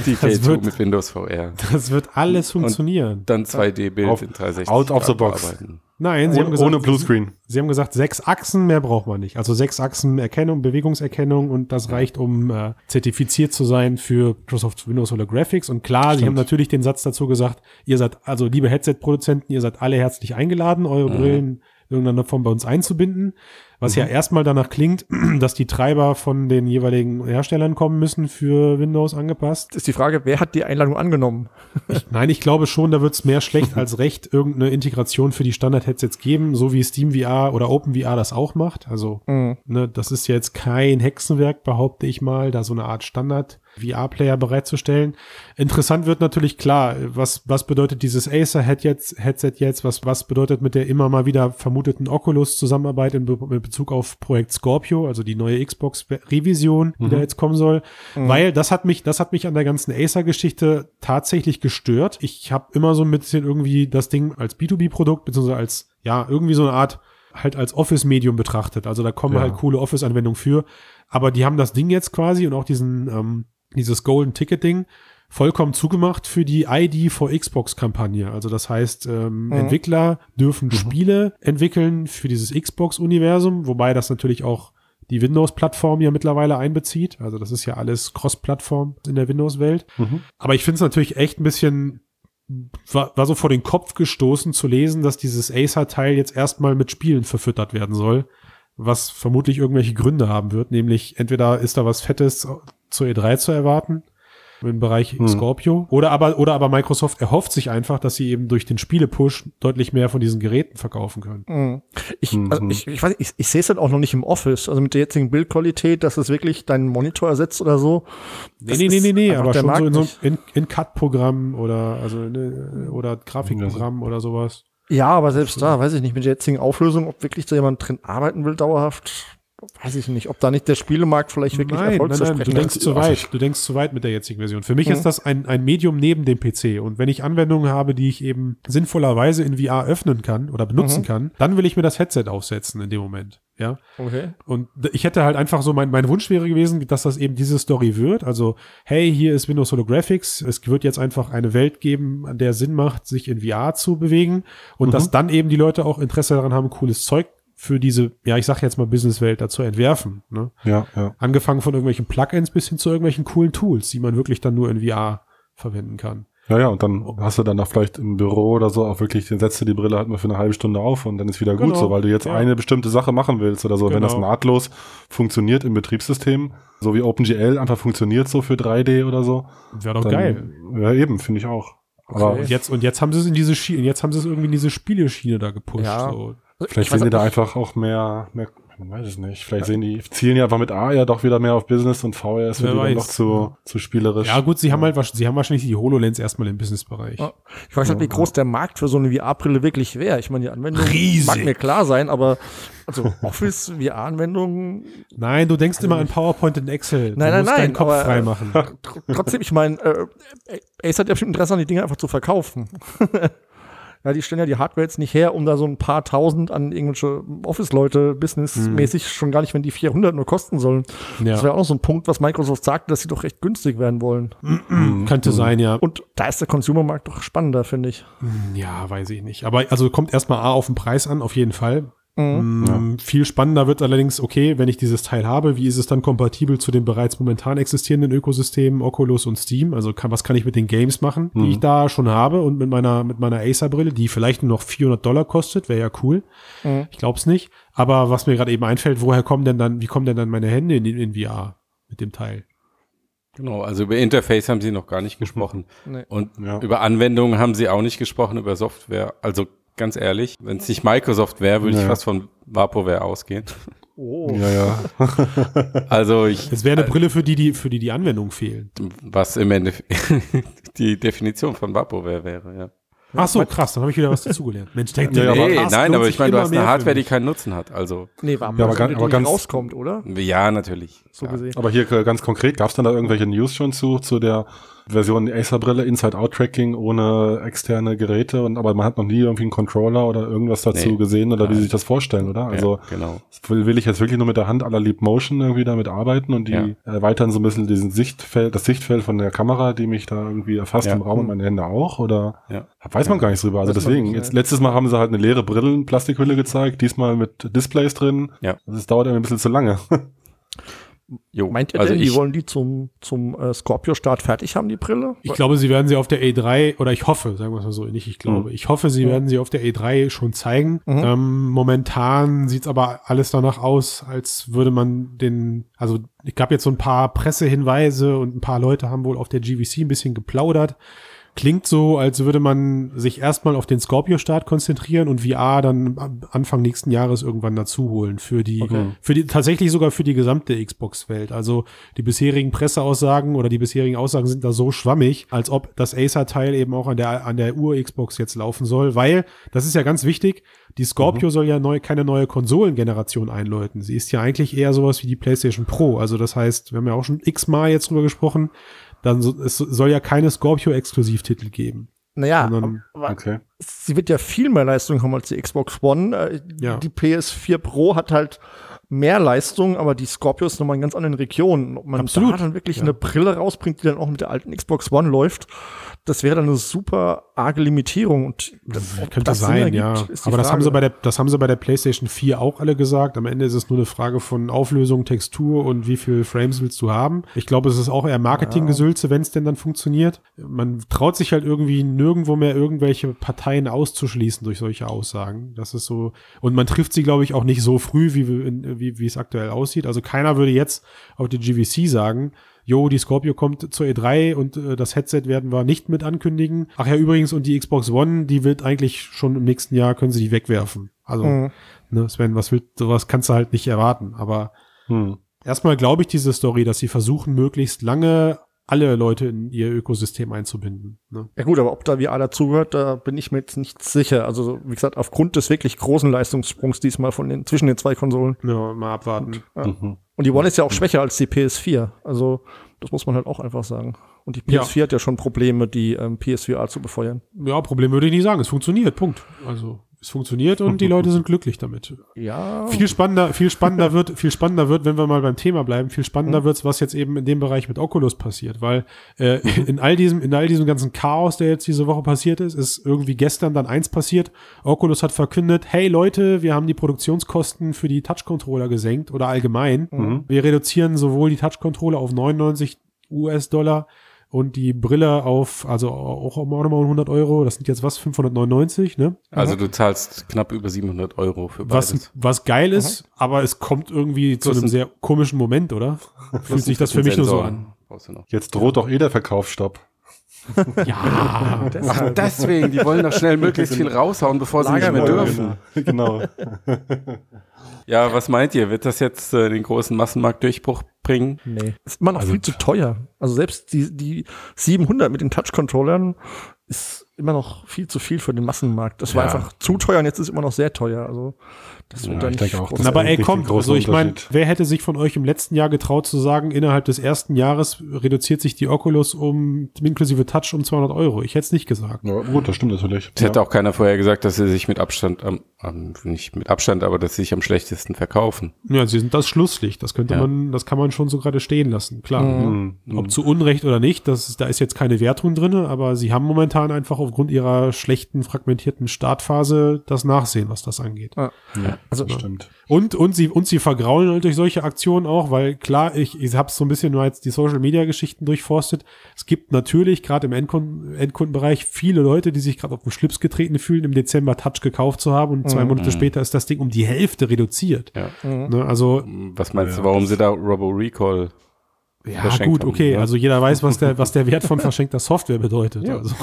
Die Das K2 wird- mit Windows VR. das wird alles funktionieren. Dann 2D-Bild Auf- in 360 out of the box. bearbeiten. Nein, sie haben Ohne, gesagt, ohne Bluescreen. Sie haben gesagt, sechs Achsen, mehr braucht man nicht. Also sechs Achsen Erkennung, Bewegungserkennung und das reicht, um äh, zertifiziert zu sein für Microsoft Windows Holographics. Und klar, sie Stimmt. haben natürlich den Satz dazu gesagt, ihr seid, also liebe Headset-Produzenten, ihr seid alle herzlich eingeladen, eure Mhm. Brillen irgendeiner Form bei uns einzubinden. Was Mhm. ja erstmal danach klingt, *clears throat* dass die Treiber von den jeweiligen Herstellern kommen müssen für Windows angepasst. Ist die Frage, wer hat die Einladung angenommen? Nein, ich glaube schon, da wird es mehr schlecht *laughs* als recht irgendeine Integration für die Standard-Headsets geben, so wie Steam VR oder Open VR das auch macht. Also, Mhm. ne, das ist jetzt kein Hexenwerk, behaupte ich mal, da so eine Art Standard-VR-Player bereitzustellen. Interessant wird natürlich klar, was, was bedeutet dieses Acer-Headset jetzt, Headset jetzt, was, was bedeutet mit der immer mal wieder vermuteten Oculus-Zusammenarbeit in, Be in Bezug auf Projekt Scorpio, also die neue Xbox-Revision, die da jetzt kommen soll. Weil das hat mich, das hat mich an der ganzen Acer-Geschichte tatsächlich gestört. Ich habe immer so ein bisschen irgendwie das Ding als B2B-Produkt, beziehungsweise als, ja, irgendwie so eine Art, halt als Office-Medium betrachtet. Also da kommen Ja. halt coole Office-Anwendungen für. Aber die haben das Ding jetzt quasi und auch diesen, ähm, dieses Golden Ticket-Ding vollkommen zugemacht für die ID for Xbox-Kampagne. Also das heißt, ähm, Mhm. Entwickler dürfen Spiele entwickeln für dieses Xbox-Universum, wobei das natürlich auch die Windows-Plattform ja mittlerweile einbezieht. Also das ist ja alles Cross-Plattform in der Windows-Welt. Mhm. Aber ich finde es natürlich echt ein bisschen, war, war so vor den Kopf gestoßen zu lesen, dass dieses Acer-Teil jetzt erstmal mit Spielen verfüttert werden soll, was vermutlich irgendwelche Gründe haben wird. Nämlich entweder ist da was Fettes zur E3 zu erwarten im Bereich Hm. Scorpio. Oder aber, oder aber Microsoft erhofft sich einfach, dass sie eben durch den Spiele-Push deutlich mehr von diesen Geräten verkaufen können. Mhm. Ich, Mhm. also ich, ich weiß, ich, ich sehe es halt auch noch nicht im Office. Also mit der jetzigen Bildqualität, dass es wirklich deinen Monitor ersetzt oder so. Nee, nee, nee, nee, nee, aber schon so in so in, in Cut-Programm oder also ne, oder Grafikprogramm oder sowas. Ja, aber selbst da, weiß ich nicht, mit der jetzigen Auflösung, ob wirklich da jemand drin arbeiten will, dauerhaft, weiß ich nicht. Ob da nicht der Spielemarkt vielleicht wirklich nein, nein, nein, erfolgsversprechend du denkst ist. zu Also weit. Du denkst zu weit mit der jetzigen Version. Für mich Mhm. ist das ein, ein Medium neben dem PC. Und wenn ich Anwendungen habe, die ich eben sinnvollerweise in VR öffnen kann oder benutzen Mhm. kann, dann will ich mir das Headset aufsetzen in dem Moment. Ja. Okay. Und ich hätte halt einfach so, mein, mein Wunsch wäre gewesen, dass das eben diese Story wird. Also, hey, hier ist Windows Holographics. Es wird jetzt einfach eine Welt geben, an der Sinn macht, sich in VR zu bewegen. Und Mhm. dass dann eben die Leute auch Interesse daran haben, cooles Zeug für diese, ja, ich sag jetzt mal Businesswelt da zu entwerfen. Ne? Ja, ja. Angefangen von irgendwelchen Plugins bis hin zu irgendwelchen coolen Tools, die man wirklich dann nur in VR verwenden kann. Ja, ja, und dann hast du dann auch vielleicht im Büro oder so auch wirklich, den setzt du die Brille halt mal für eine halbe Stunde auf und dann ist wieder gut Genau, so, weil du jetzt ja. eine bestimmte Sache machen willst oder so. Wenn das Genau. nahtlos funktioniert im Betriebssystem, so wie OpenGL einfach funktioniert so für 3D oder so. Wäre doch Dann, geil. Ja, eben, finde ich auch. Aber Und jetzt, und jetzt haben sie es in diese Schiene, jetzt haben sie es irgendwie in diese Spieleschiene da gepusht. Ja. So. Vielleicht sehen die da einfach auch mehr, mehr, ich weiß es nicht. Vielleicht sehen die, zielen die einfach mit A ja doch wieder mehr auf Business und VR ist für Wer die dann noch zu, zu spielerisch. Ja, gut, sie haben halt, sie haben wahrscheinlich die HoloLens erstmal im Businessbereich. Ja. Ich weiß nicht, wie groß der Markt für so eine VR-Brille wirklich wäre. Ich meine, die Anwendung Riesig. mag mir klar sein, aber also Office VR-Anwendungen, Nein, du denkst immer an PowerPoint und Excel. Du Nein, nein, musst nein, deinen Kopf aber, äh, frei machen. tr trotzdem, ich meine, äh, Ace hat ja bestimmt Interesse an die Dinge einfach zu verkaufen. *laughs* ja, die stellen ja die Hardware jetzt nicht her, um da so ein paar tausend an irgendwelche Office-Leute businessmäßig schon gar nicht, wenn die 400 nur kosten sollen. Ja. Das wäre auch noch so ein Punkt, was Microsoft sagte, dass sie doch recht günstig werden wollen. Könnte sein, ja. Und da ist der Consumermarkt doch spannender, finde ich. Ja, weiß ich nicht. Aber also kommt erstmal A auf den Preis an, auf jeden Fall. Mhm. Mm, Viel spannender wird allerdings, okay, wenn ich dieses Teil habe, wie ist es dann kompatibel zu den bereits momentan existierenden Ökosystemen Oculus und Steam? Also kann, was kann ich mit den Games machen, die ich da schon habe und mit meiner, mit meiner Acer-Brille, die vielleicht nur noch 400 Dollar kostet, wäre ja cool. Mhm. Ich glaub's nicht. Aber was mir gerade eben einfällt, woher kommen denn dann, wie kommen denn dann meine Hände in, in VR mit dem Teil? Genau, also über Interface haben sie noch gar nicht gesprochen. Nee. Und Ja. über Anwendungen haben sie auch nicht gesprochen, über Software. Also ganz ehrlich, wenn es nicht Microsoft wäre, würde ich Ja. fast von Vaporware ausgehen. Oh. Ja, ja. *laughs* *laughs* Also ich, Es wäre eine Brille, für die, die, für die die Anwendungen fehlen. was im Endeffekt *laughs* die Definition von Vaporware wäre, ja. Ach so, krass, dann habe ich wieder was dazugelernt. Mensch, denkt Ja, aber- Nee, Podcast nein, aber ich meine, du hast eine Hardware, die keinen Nutzen hat. Also, Nee, war Ja, aber ganz- aber ganz- rauskommt, oder? ja, natürlich. So ja. gesehen. Aber hier äh, ganz konkret, gab es dann da irgendwelche News schon zu, zu der Version Acer-Brille, Inside-Out-Tracking ohne externe Geräte und aber man hat noch nie irgendwie einen Controller oder irgendwas dazu Nee. gesehen oder wie Nein. sie sich das vorstellen, oder? Also ja, genau. will, will ich jetzt wirklich nur mit der Hand aller Leap Motion irgendwie damit arbeiten und die Ja. erweitern so ein bisschen diesen Sichtfeld, das Sichtfeld von der Kamera, die mich da irgendwie erfasst Ja. im Raum und meine Hände auch oder Ja. weiß man gar nicht drüber. Also Weiß deswegen, nicht, jetzt letztes Mal haben sie halt eine leere Brillenplastikhülle gezeigt, diesmal mit Displays drin. Ja. Also es dauert ein bisschen zu lange. *laughs* Jo, Meint ihr also denn, ich, die wollen die zum, zum äh, Scorpio-Start fertig haben, die Brille? Ich glaube, sie werden sie auf der E3, oder ich hoffe, sagen wir es mal so, nicht ich glaube, ich hoffe, sie werden sie auf der E3 schon zeigen. Mhm. Ähm, momentan sieht's aber alles danach aus, als würde man den, also ich gab jetzt so ein paar Pressehinweise und ein paar Leute haben wohl auf der GVC ein bisschen geplaudert. Klingt so, als würde man sich erstmal auf den Scorpio-Start konzentrieren und VR dann Anfang nächsten Jahres irgendwann dazu holen für die, für die, tatsächlich sogar für die gesamte Xbox-Welt. Also die bisherigen Presseaussagen oder die bisherigen Aussagen sind da so schwammig, als ob das Acer-Teil eben auch an der, an der Ur-Xbox jetzt laufen soll, weil, das ist ja ganz wichtig, die Scorpio soll ja neu, keine neue Konsolengeneration einläuten. Sie ist ja eigentlich eher sowas wie die PlayStation Pro. Also das heißt, wir haben ja auch schon x-mal jetzt drüber gesprochen, dann so, es soll ja keine Scorpio-Exklusivtitel geben. Naja, Sondern- Okay. Sie wird ja viel mehr Leistung haben als die Xbox One. Äh, Ja. Die PS4 Pro hat halt mehr Leistung, aber die Scorpio ist nochmal in ganz anderen Regionen. Ob man Absolut. da dann wirklich eine Brille rausbringt, die dann auch mit der alten Xbox One läuft, das wäre dann eine super arge Limitierung. Und das, Könnte das sein, ergibt, ja. Aber das haben sie bei der, das haben sie bei der PlayStation 4 auch alle gesagt. Am Ende ist es nur eine Frage von Auflösung, Textur und wie viel Frames willst du haben. Ich glaube, es ist auch eher Marketinggesülze, wenn es denn dann funktioniert. Man traut sich halt irgendwie nirgendwo mehr irgendwelche Parteien auszuschließen durch solche Aussagen. Das ist so, und man trifft sie, glaube ich, auch nicht so früh, wie, wie, wie es aktuell aussieht. Also keiner würde jetzt auf der GVC sagen, Jo, die Scorpio kommt zur E3 und äh, das Headset werden wir nicht mit ankündigen. Ach ja, übrigens, und die Xbox One, die wird eigentlich schon im nächsten Jahr, können sie die wegwerfen. Also, Mhm. ne, Sven, was will, sowas kannst du halt nicht erwarten. Aber Hm. erstmal glaube ich diese Story, dass sie versuchen, möglichst lange alle Leute in ihr Ökosystem einzubinden. Ne? Ja gut, aber ob da VR dazugehört, da bin ich mir jetzt nicht sicher. Also wie gesagt, aufgrund des wirklich großen Leistungssprungs diesmal von den zwischen den zwei Konsolen. Ja, mal abwarten. Mhm. Und die One ist ja auch schwächer als die PS4. Also das muss man halt auch einfach sagen. Und die Ja. PS4 hat ja schon Probleme, die ähm, PSVR zu befeuern. Ja, Problem würde ich nicht sagen. Es funktioniert. Punkt. Also, es funktioniert und die Leute sind glücklich damit. Ja. Viel spannender, viel spannender wird, viel spannender wird, wenn wir mal beim Thema bleiben, viel spannender wird's, was jetzt eben in dem Bereich mit Oculus passiert, weil äh, in all diesem, in all diesem ganzen Chaos, der jetzt diese Woche passiert ist, ist irgendwie gestern dann eins passiert. Oculus hat verkündet, hey Leute, wir haben die Produktionskosten für die Touch-Controller gesenkt oder allgemein. Wir reduzieren sowohl die Touch-Controller auf 99 US-Dollar und die Brille auf, also auch nochmal 100 Euro. Das sind jetzt was, 599, ne? Also du zahlst knapp über 700 Euro für beides. Was, was geil ist, aber es kommt irgendwie zu einem ein- sehr komischen Moment, oder? *laughs* Fühlt sich das für mich nur so an. Jetzt droht doch eh der Verkaufsstopp. *laughs* Ja, Ach, deswegen, die wollen doch schnell möglichst viel raushauen, bevor sie nicht mehr dürfen. *laughs* Genau. Ja, was meint ihr? Wird das jetzt äh, den großen Massenmarktdurchbruch bringen? Nee. Ist immer noch Also- viel zu teuer. Also selbst die, die 700 mit den Touch-Controllern ist immer noch viel zu viel für den Massenmarkt. Das war Ja. einfach zu teuer und jetzt ist es immer noch sehr teuer. Also das wird Ja, dann ich auch, aber ey, wirklich komm, ein großer also ich meine, wer hätte sich von euch im letzten Jahr getraut zu sagen, innerhalb des ersten Jahres reduziert sich die Oculus um inklusive Touch um 200 Euro? Ich hätte es nicht gesagt. Ja, gut, das stimmt natürlich. Es hätte auch keiner vorher gesagt, dass sie sich mit Abstand, am, am, nicht mit Abstand, aber dass sie sich am schlechtesten verkaufen. Ja, sie sind das Schlusslicht. Das könnte Ja. man, das kann man schon so gerade stehen lassen. Klar. Mhm. Ob zu Unrecht oder nicht, das ist, da ist jetzt keine Wertung drinne, aber sie haben momentan einfach aufgrund ihrer schlechten, fragmentierten Startphase das Nachsehen, was das angeht. Ja. Also stimmt. Und, und sie, und sie vergraulen halt durch solche Aktionen auch, weil klar, ich, ich habe so ein bisschen nur jetzt die Social Media Geschichten durchforstet. Es gibt natürlich gerade im Endkunden, Endkundenbereich viele Leute, die sich gerade auf den Schlips getreten fühlen, im Dezember Touch gekauft zu haben und zwei Monate später ist das Ding um die Hälfte reduziert. Ja. Ne, also Was meinst Ja, du, warum sie da Robo Recall? Ja, gut, haben, okay. ne? Also jeder weiß, was der, was der Wert von *laughs* verschenkter Software bedeutet. Ja. Also,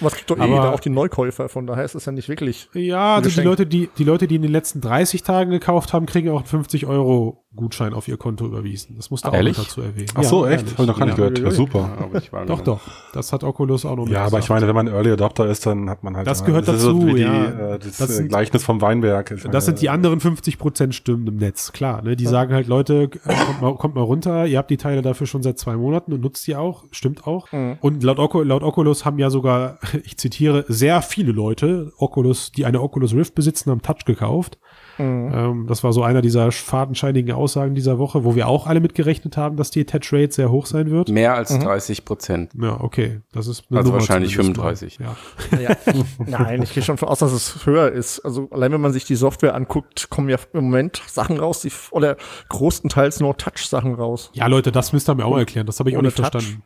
was kriegt doch eh Aber- jeder, auch die Neukäufer, von daher ist es ja nicht wirklich. ja, also die. Leute, die, die Leute, die in den letzten 30 Tagen gekauft haben, kriegen auch einen 50 Euro Gutschein auf ihr Konto überwiesen. Das musst du auch Ehrlich? noch dazu erwähnen. Ach so, Ja, echt? ehrlich. Hab ich noch gar nicht ja. gehört. Ja, super. Ja, aber ich war Doch, doch. Das hat Oculus auch noch Ja, aber ich meine, wenn man Early Adopter ist, dann hat man halt. Das gehört so dazu, wie die, ja. äh, das, Das äh, sind- Gleichnis vom Weinberg. Ich Das meine, sind die anderen 50% Stimmen im Netz, klar. Ne? Die sagen halt, Leute, äh, kommt mal, kommt mal runter, ihr habt die Teile dafür schon seit zwei Monaten und nutzt die auch, stimmt auch. Und laut, Ocu- laut Oculus haben ja sogar, *laughs* ich zitiere, sehr viele Leute, Oculus, die eine Oculus Rift besitzen, haben Touch gekauft. Ähm, das war so einer dieser fadenscheinigen Aussagen dieser Woche, wo wir auch alle mitgerechnet haben, dass die Attach Rate sehr hoch sein wird. Mehr als 30 Prozent. Ja, okay. Das ist eine Also Nummer wahrscheinlich zumindest 35. mal. Ja. Ja. *laughs* Nein, ich gehe schon von aus, dass es höher ist. Also allein wenn man sich die Software anguckt, kommen ja im Moment Sachen raus, die oder großenteils nur Touch-Sachen raus. Ja, Leute, das müsst ihr mir auch erklären. Das habe ich auch Ohne nicht Touch. verstanden.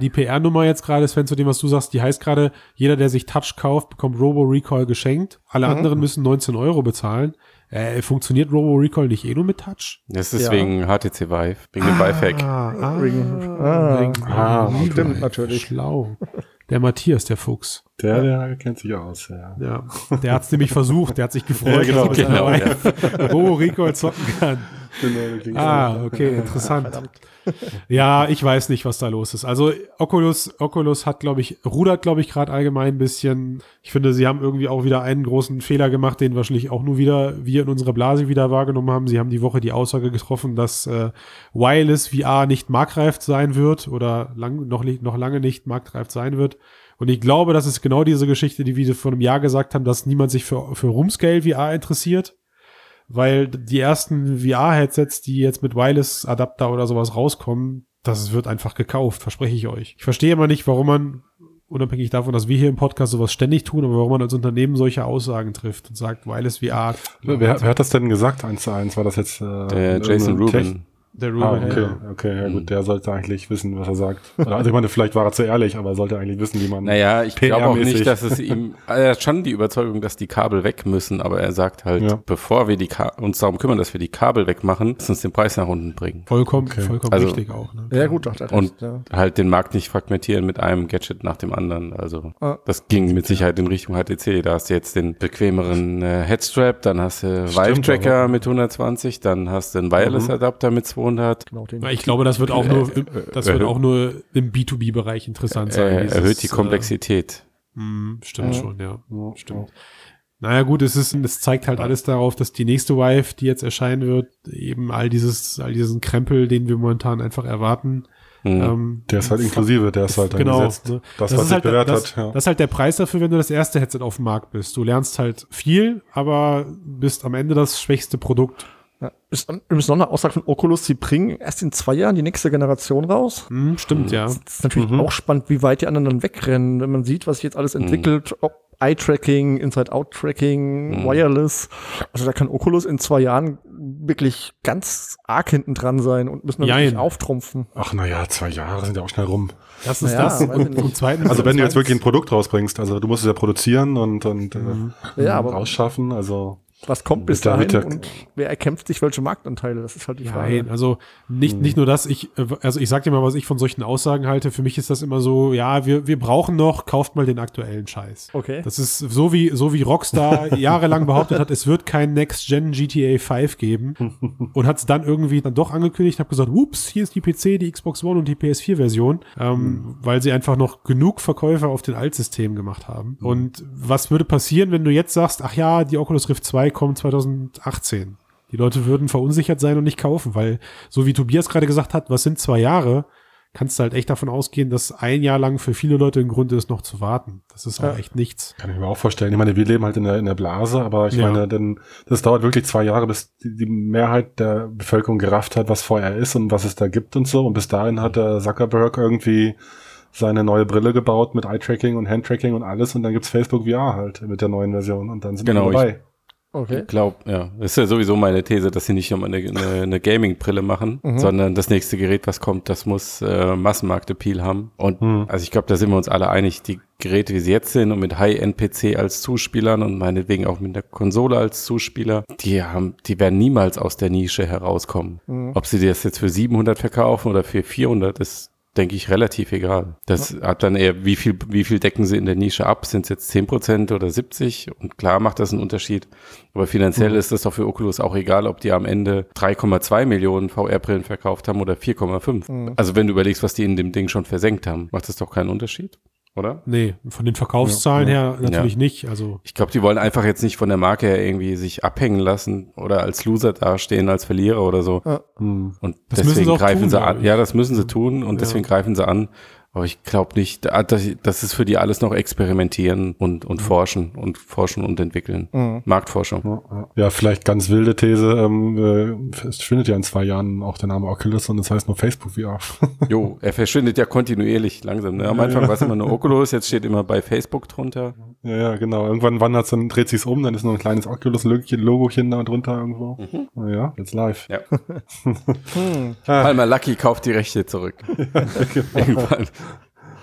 Die PR-Nummer jetzt gerade, Sven, zu dem, was du sagst, die heißt gerade, jeder, der sich Touch kauft, bekommt Robo Recall geschenkt. Alle Mhm. anderen müssen 19 Euro bezahlen. Äh, funktioniert Robo Recall nicht eh nur mit Touch? Das ist Ja. wegen HTC Vive, wegen dem Vive-Hack. ah, Wegen- ah, wegen- Ah, okay. Stimmt, natürlich. Schlau. Der Matthias, der Fuchs. Der, der kennt sich aus, ja. Ja, der hat's nämlich versucht. Der hat sich gefreut, Ja, genau, dass er genau, seiner *laughs* Robo Recall zocken kann. Genau, Ah, okay, interessant. Ja, ich weiß nicht, was da los ist. Also Oculus, Oculus hat, glaube ich, rudert, glaube ich, gerade allgemein ein bisschen. Ich finde, sie haben irgendwie auch wieder einen großen Fehler gemacht, den wahrscheinlich auch nur wieder wir in unserer Blase wieder wahrgenommen haben. Sie haben die Woche die Aussage getroffen, dass äh, Wireless VR nicht marktreif sein wird oder lang, noch, noch lange nicht marktreif sein wird. Und ich glaube, das ist genau diese Geschichte, die wir vor einem Jahr gesagt haben, dass niemand sich für, für Roomscale VR interessiert weil die ersten VR-Headsets, die jetzt mit Wireless-Adapter oder sowas rauskommen, das wird einfach gekauft, verspreche ich euch. Ich verstehe immer nicht, warum man, unabhängig davon, dass wir hier im Podcast sowas ständig tun, aber warum man als Unternehmen solche Aussagen trifft und sagt, Wireless VR. Wer, wer hat das denn gesagt, eins zu eins? War das jetzt äh, Der Jason Rubin. Der Ah, Ruben, okay, ja. okay, ja gut, der sollte eigentlich wissen, was er sagt. Also ich meine, vielleicht war er zu ehrlich, aber er sollte eigentlich wissen, wie man. Naja, ich glaube auch nicht, dass es ihm, er hat schon die Überzeugung, dass die Kabel weg müssen, aber er sagt halt, Ja. bevor wir die Ka uns darum kümmern, dass wir die Kabel wegmachen, lass uns den Preis nach unten bringen. Vollkommen, Okay. vollkommen Also- richtig auch. Ne? Ja gut, doch, das Und ja. halt den Markt nicht fragmentieren mit einem Gadget nach dem anderen. Also Ah. das ging mit Sicherheit in Richtung HTC. Da hast du jetzt den bequemeren äh, Headstrap, dann hast du Stimmt, Vive Tracker aber- mit 120, dann hast du einen Wireless Adapter mit 200. genau den. Ja, Ich glaube, das wird auch nur, Äh, das wird äh, auch nur im B2B-Bereich interessant sein. Äh, dieses, erhöht die äh, Komplexität. mh, stimmt Ja. schon, ja. Ja, Stimmt. Naja, gut, es ist, es zeigt halt alles darauf, dass die nächste Vive, die jetzt erscheinen wird, eben all dieses, all diesen Krempel, den wir momentan einfach erwarten. Mhm. Ähm, Der ist halt inklusive, der ist halt dann genau. gesetzt. ne? Das, Das was ist halt, bewährt das, hat. Ja. das ist halt der Preis dafür, wenn du das erste Headset auf dem Markt bist. Du lernst halt viel, aber bist am Ende das schwächste Produkt. Ja. Ist übrigens noch eine Aussage von Oculus, sie bringen erst in zwei Jahren die nächste Generation raus. Hm, stimmt, ja. Das ist natürlich Mhm. auch spannend, wie weit die anderen dann wegrennen, wenn man sieht, was sich jetzt alles entwickelt, ob Eye-Tracking, Inside-Out-Tracking, Mhm. Wireless. Also da kann Oculus in zwei Jahren wirklich ganz arg hinten dran sein und müssen dann Jein. wirklich auftrumpfen. Ach naja, zwei Jahre sind ja auch schnell rum. Das ist Naja, das. Und, und zweitens, Also wenn du jetzt wirklich ein Produkt rausbringst, also du musst es ja produzieren und, und äh, Ja, aber rausschaffen, also was kommt bis dahin mit der- und wer erkämpft sich welche Marktanteile? Das ist halt die Frage. Nein, also nicht, nicht nur das, ich, äh, also ich sag dir mal, was ich von solchen Aussagen halte. Für mich ist das immer so, ja, wir, wir brauchen noch, kauft mal den aktuellen Scheiß. Okay. Das ist so wie, so wie Rockstar *laughs* jahrelang behauptet hat, es wird kein Next-Gen GTA 5 geben *laughs* und hat es dann irgendwie dann doch angekündigt, habe gesagt, ups, hier ist die PC, die Xbox One und die PS4-Version, ähm, weil sie einfach noch genug Verkäufe auf den Altsystemen gemacht haben. Und was würde passieren, wenn du jetzt sagst, ach ja, die Oculus Rift 2 kommt 2018? Die Leute würden verunsichert sein und nicht kaufen, weil, so wie Tobias gerade gesagt hat, was sind zwei Jahre, kannst du halt echt davon ausgehen, dass ein Jahr lang für viele Leute ein Grund ist, noch zu warten. Das ist auch Ja. echt nichts. kann ich mir auch vorstellen. Ich meine, wir leben halt in der, in der Blase, aber ich Ja. meine, denn das dauert wirklich zwei Jahre, bis die, Mehrheit der Bevölkerung gerafft hat, was VR ist und was es da gibt und so. Und bis dahin hat der Zuckerberg irgendwie seine neue Brille gebaut mit Eye-Tracking und Hand-Tracking und alles und dann gibt's Facebook VR halt mit der neuen Version und dann sind Genau, wir dabei. Okay. Ich glaube, ja. Das ist ja sowieso meine These, dass sie nicht nur eine, eine, eine Gaming-Brille machen, Mhm. sondern das nächste Gerät, was kommt, das muss äh, Massenmarkt-Appeal haben. Und Hm. also ich glaube, da sind wir uns alle einig, die Geräte, wie sie jetzt sind und mit High-End-PC als Zuspielern und meinetwegen auch mit der Konsole als Zuspieler, die haben, die werden niemals aus der Nische herauskommen. Mhm. Ob sie das jetzt für 700 verkaufen oder für 400, ist denke ich, relativ egal. Das hat dann eher, wie viel, wie viel decken sie in der Nische ab? Sind es jetzt 10% oder 70? Und klar macht das einen Unterschied. Aber finanziell Mhm. ist das doch für Oculus auch egal, ob die am Ende 3,2 Millionen VR-Brillen verkauft haben oder 4,5. Mhm. Also wenn du überlegst, was die in dem Ding schon versenkt haben, macht das doch keinen Unterschied, oder? Nee, von den Verkaufszahlen Ja, her natürlich nicht. Also Ich glaube, die wollen einfach jetzt nicht von der Marke her irgendwie sich abhängen lassen oder als Loser dastehen, als Verlierer oder so. Hm. Und Das müssen deswegen sie auch greifen tun, sie an. Ja, das müssen sie tun und Ja. deswegen greifen sie an. Aber ich glaube nicht, da- das, das ist für die alles noch experimentieren und, und forschen und forschen und entwickeln. Mhm. Marktforschung. Ja, ja. ja, vielleicht ganz wilde These. Ähm, äh, es verschwindet ja in zwei Jahren auch der Name Oculus und es heißt nur Facebook VR. *laughs* Jo, er verschwindet ja kontinuierlich langsam. Ne? Am Anfang war es immer eine Oculus, jetzt steht immer bei Facebook drunter. ja, ja, genau. Irgendwann wandert dann dreht sich's um, dann ist nur ein kleines Oculus-Logochen da drunter irgendwo. Na ja, jetzt live. Ja. *laughs* Hm. Palmer Lucky kauft die Rechte zurück. *laughs* Irgendwann.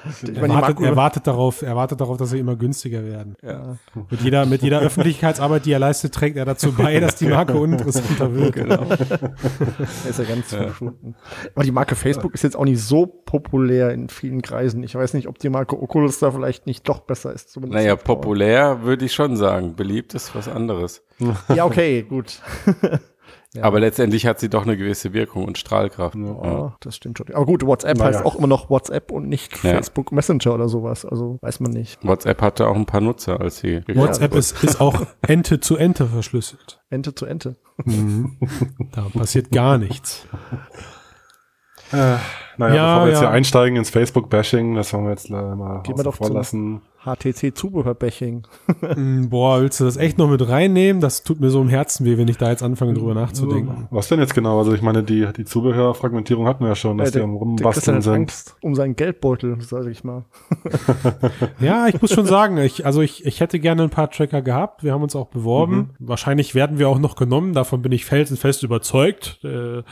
Ich er wartet, er wartet darauf, er wartet darauf, dass sie immer günstiger werden. Ja. Mit jeder, mit jeder *laughs* Öffentlichkeitsarbeit, die er leistet, trägt er dazu bei, dass die Marke uninteressanter wird. Genau. Er *laughs* ist ja ganz verschwunden. Aber die Marke Facebook ist jetzt auch nicht so populär in vielen Kreisen. Ich weiß nicht, ob die Marke Oculus da vielleicht nicht doch besser ist. Naja, populär würde ich schon sagen. Beliebt ist was anderes. Ja, okay, gut. *laughs* Ja. Aber letztendlich hat sie doch eine gewisse Wirkung und Strahlkraft. Ja. Ja, das stimmt schon. Aber gut, WhatsApp Naja. heißt auch immer noch WhatsApp und nicht Ja. Facebook Messenger oder sowas. Also weiß man nicht. WhatsApp hatte auch ein paar Nutzer, als sie WhatsApp ist, ist auch Ente zu Ente verschlüsselt. Ente zu Ente. Da passiert gar nichts. Äh, naja, Ja, bevor wir jetzt ja. hier einsteigen ins Facebook-Bashing, das wollen wir jetzt äh, mal Gehen wir doch vor zum- lassen. HTC Zubehörbashing. Mm, Boah, willst du das echt noch mit reinnehmen? Das tut mir so im Herzen weh, wenn ich da jetzt anfange, drüber nachzudenken. Was denn jetzt genau? Also ich meine, die, die Zubehörfragmentierung hatten wir ja schon, dass Äh, der, die am Rumbasteln hat sind. Angst um seinen Geldbeutel, sage ich mal. *laughs* Ja, ich muss schon sagen, ich, also ich, ich hätte gerne ein paar Tracker gehabt. Wir haben uns auch beworben. Wahrscheinlich werden wir auch noch genommen. Davon bin ich felsenfest überzeugt. Äh,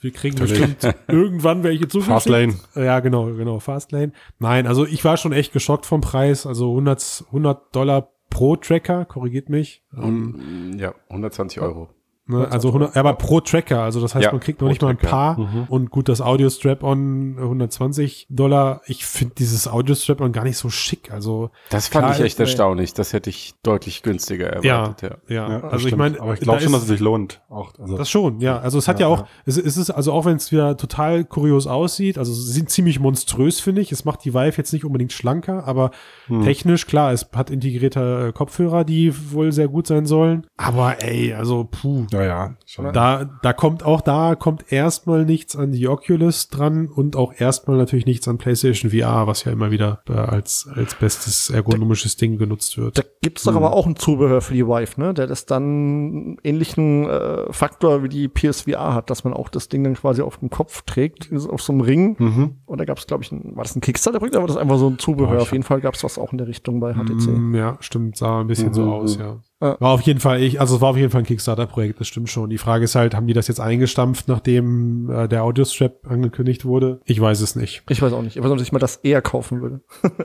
wir kriegen Natürlich. bestimmt *laughs* irgendwann welche zugeschickt. Fastlane. Ja, genau, genau, Fastlane. Nein, also ich war schon echt geschockt vom Preis. Also 100, 100 Dollar pro Tracker, korrigiert mich. Ähm, Ja, 120 Euro. Ne, also 100, aber pro Tracker, also das heißt, Ja, man kriegt noch nicht mal ein paar und gut, das Audio Strap-on äh, 120 Dollar. Ich finde dieses Audio Strap-on gar nicht so schick. Also Das fand Klar, ich echt nee. erstaunlich. Das hätte ich deutlich günstiger erwartet. Ja. ja, Ja, also ich meine, aber ich glaube da schon, dass es sich lohnt. Auch, also, das schon, ja. Also es hat ja, Ja, auch, ja. Es, es ist also auch wenn es wieder total kurios aussieht, also sie sind ziemlich monströs, finde ich. Es macht die Vive jetzt nicht unbedingt schlanker, aber Hm. technisch, klar, es hat integrierte äh, Kopfhörer, die wohl sehr gut sein sollen. Aber ey, also puh. ja, ja, schon. Da, da kommt auch da kommt erstmal nichts an die Oculus dran und auch erstmal natürlich nichts an PlayStation VR, was ja immer wieder äh, als, als bestes ergonomisches Ding genutzt Da wird. gibt's doch aber auch ein Zubehör für die Vive, ne? Der das dann einen ähnlichen äh, Faktor wie die PSVR hat, dass man auch das Ding dann quasi auf dem Kopf trägt, auf so einem Ring. Mhm. Und da gab's, glaube ich, ein, war das ein Kickstarter-Projekt, aber das ist einfach so ein Zubehör. Oh, auf jeden Fall gab's was auch in der Richtung bei HTC. Mm, ja, stimmt, sah ein bisschen so Mhm. aus, ja. War auf jeden Fall, ich, also es war auf jeden Fall ein Kickstarter-Projekt, das stimmt schon. Die Frage ist halt, haben die das jetzt eingestampft, nachdem äh, der Audiostrap angekündigt wurde? Ich weiß es nicht. Ich weiß auch nicht. Ich weiß auch nicht, ob ich mal das eher kaufen würde. *laughs*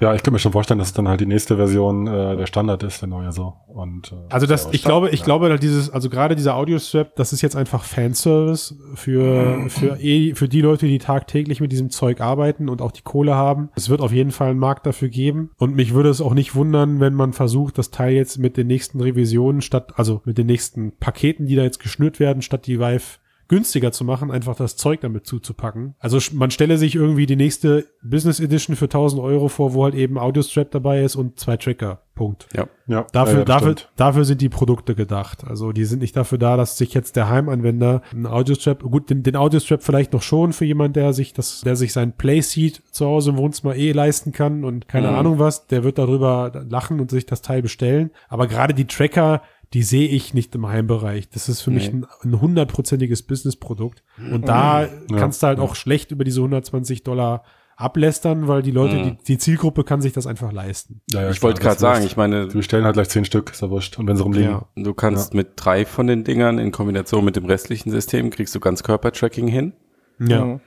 Ja, ich kann mir schon vorstellen, dass es dann halt die nächste Version äh, der Standard ist, der neue so. Und, äh, Also das, ja, ich glaube, ich glaube, dass dieses, also gerade dieser Audiostrap, das ist jetzt einfach Fanservice für, für, eh, für die Leute, die tagtäglich mit diesem Zeug arbeiten und auch die Kohle haben. Es wird auf jeden Fall einen Markt dafür geben. Und mich würde es auch nicht wundern, wenn man versucht, das Teil jetzt mit den nächsten Revisionen statt, also mit den nächsten Paketen, die da jetzt geschnürt werden, statt die Vive günstiger zu machen, einfach das Zeug damit zuzupacken. Also man stelle sich irgendwie die nächste Business Edition für 1000 Euro vor, wo halt eben Audiostrap dabei ist und zwei Tracker. Punkt. Ja. ja, Dafür, ja, dafür, stimmt. dafür sind die Produkte gedacht. Also die sind nicht dafür da, dass sich jetzt der Heimanwender einen Audiostrap, gut, den, den Audiostrap vielleicht noch schon für jemand, der sich das, der sich sein Playseat zu Hause im Wohnzimmer eh leisten kann und keine Mhm. Ahnung was, der wird darüber lachen und sich das Teil bestellen. Aber gerade die Tracker, die sehe ich nicht im Heimbereich. Das ist für mich Nee. ein ein hundertprozentiges Businessprodukt. Und da Ja. kannst du halt auch schlecht über diese 120 Dollar ablästern, weil die Leute, Mhm. die, die Zielgruppe kann sich das einfach leisten. Ja, ja, ich wollte gerade das sagen, ich meine, Die bestellen halt gleich zehn Stück, ist ja wurscht. Und wenn sie rumliegen. Ja. du kannst mit drei von den Dingern in Kombination mit dem restlichen System kriegst du ganz Körpertracking hin. Ja. Mhm.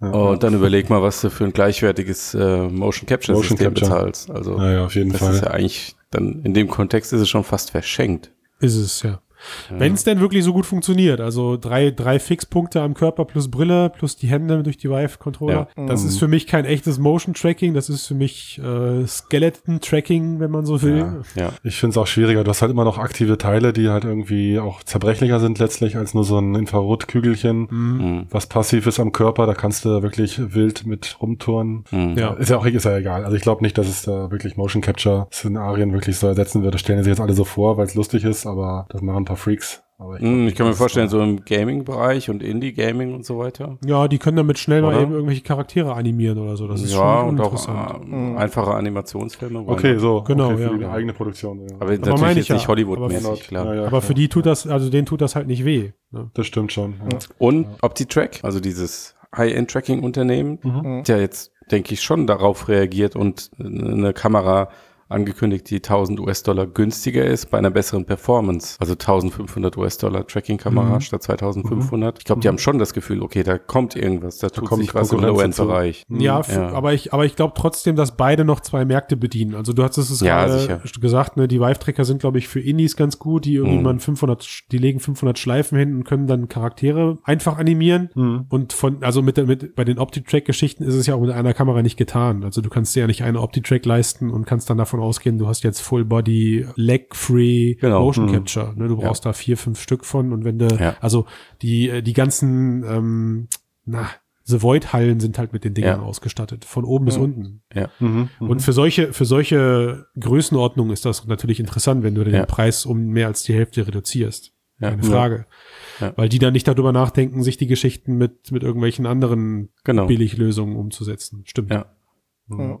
Ja. Und dann überleg mal, was du für ein gleichwertiges äh, Motion Capture Motion System Capture. bezahlst. Also Ja, ja, auf jeden das Fall. ist ja eigentlich dann in dem Kontext ist es schon fast verschenkt. Ist es, ja. Wenn es denn wirklich so gut funktioniert, also drei, drei Fixpunkte am Körper plus Brille plus die Hände durch die Vive-Controller, Ja. das ist für mich kein echtes Motion-Tracking, das ist für mich äh, Skeleton-Tracking, wenn man so will. Ja. Ja. Ich finde es auch schwieriger. Du hast halt immer noch aktive Teile, die halt irgendwie auch zerbrechlicher sind letztlich als nur so ein Infrarotkügelchen, Mhm. was passiv ist am Körper. Da kannst du wirklich wild mit rumtouren. Mhm. Ja. Ist ja auch ist ja egal. Also ich glaube nicht, dass es da wirklich Motion Capture Szenarien wirklich so ersetzen wird. Das stellen sich jetzt alle so vor, weil es lustig ist, aber das machen ein paar Freaks. Aber glaub Mhm, nicht, Ich kann mir vorstellen, so im Gaming-Bereich und Indie-Gaming und so weiter. Ja, die können damit schnell mal Oder? eben irgendwelche Charaktere animieren oder so. Das ist ja, schon und auch interessant. äh, einfache Animationsfilme. Okay, so. Genau, okay, für ja. die eigene Produktion. Ja. Aber, meine natürlich ich jetzt ja. nicht Hollywood-mäßig, klar. Ja, ja, Aber für die tut das, also denen tut das halt nicht weh. Ne? Das stimmt schon. Ja. Und OptiTrack, also dieses High-End-Tracking-Unternehmen, Mhm. der jetzt, denke ich, schon darauf reagiert und eine Kamera angekündigt, die 1000 US-Dollar günstiger ist bei einer besseren Performance. Also 1500 US-Dollar Tracking-Kamera Mhm. statt 2500. Ich glaube, die haben schon das Gefühl, okay, da kommt irgendwas, da, tut kommt sich was im Low-End-Bereich. Ja, f- Ja. aber ich, aber ich glaube trotzdem, dass beide noch zwei Märkte bedienen. Also du hast es Ja, gerade sicher. gesagt, ne, die Vive-Tracker sind, glaube ich, für Indies ganz gut, die irgendwie Mhm. mal 500, Sch- die legen 500 Schleifen hin und können dann Charaktere einfach animieren. Mhm. Und von, also mit, mit, bei den OptiTrack-Geschichten ist es ja auch mit einer Kamera nicht getan. Also du kannst dir ja nicht eine OptiTrack leisten und kannst dann davon ausgehen, du hast jetzt Full Body, Leg-Free Genau. Motion Mhm. Capture. Ne? Du brauchst da vier, fünf Stück von und wenn du, Ja. also die, äh, die ganzen, ähm, na, The Void-Hallen sind halt mit den Dingern Ja. ausgestattet, von oben bis Mhm. unten. Mhm. Mhm. Und für solche, für solche Größenordnungen ist das natürlich interessant, wenn du den Ja. Preis um mehr als die Hälfte reduzierst. Ja. Keine Frage. Ja. Weil die dann nicht darüber nachdenken, sich die Geschichten mit, mit irgendwelchen anderen Genau. Billiglösungen umzusetzen. Stimmt. Ja. Mhm.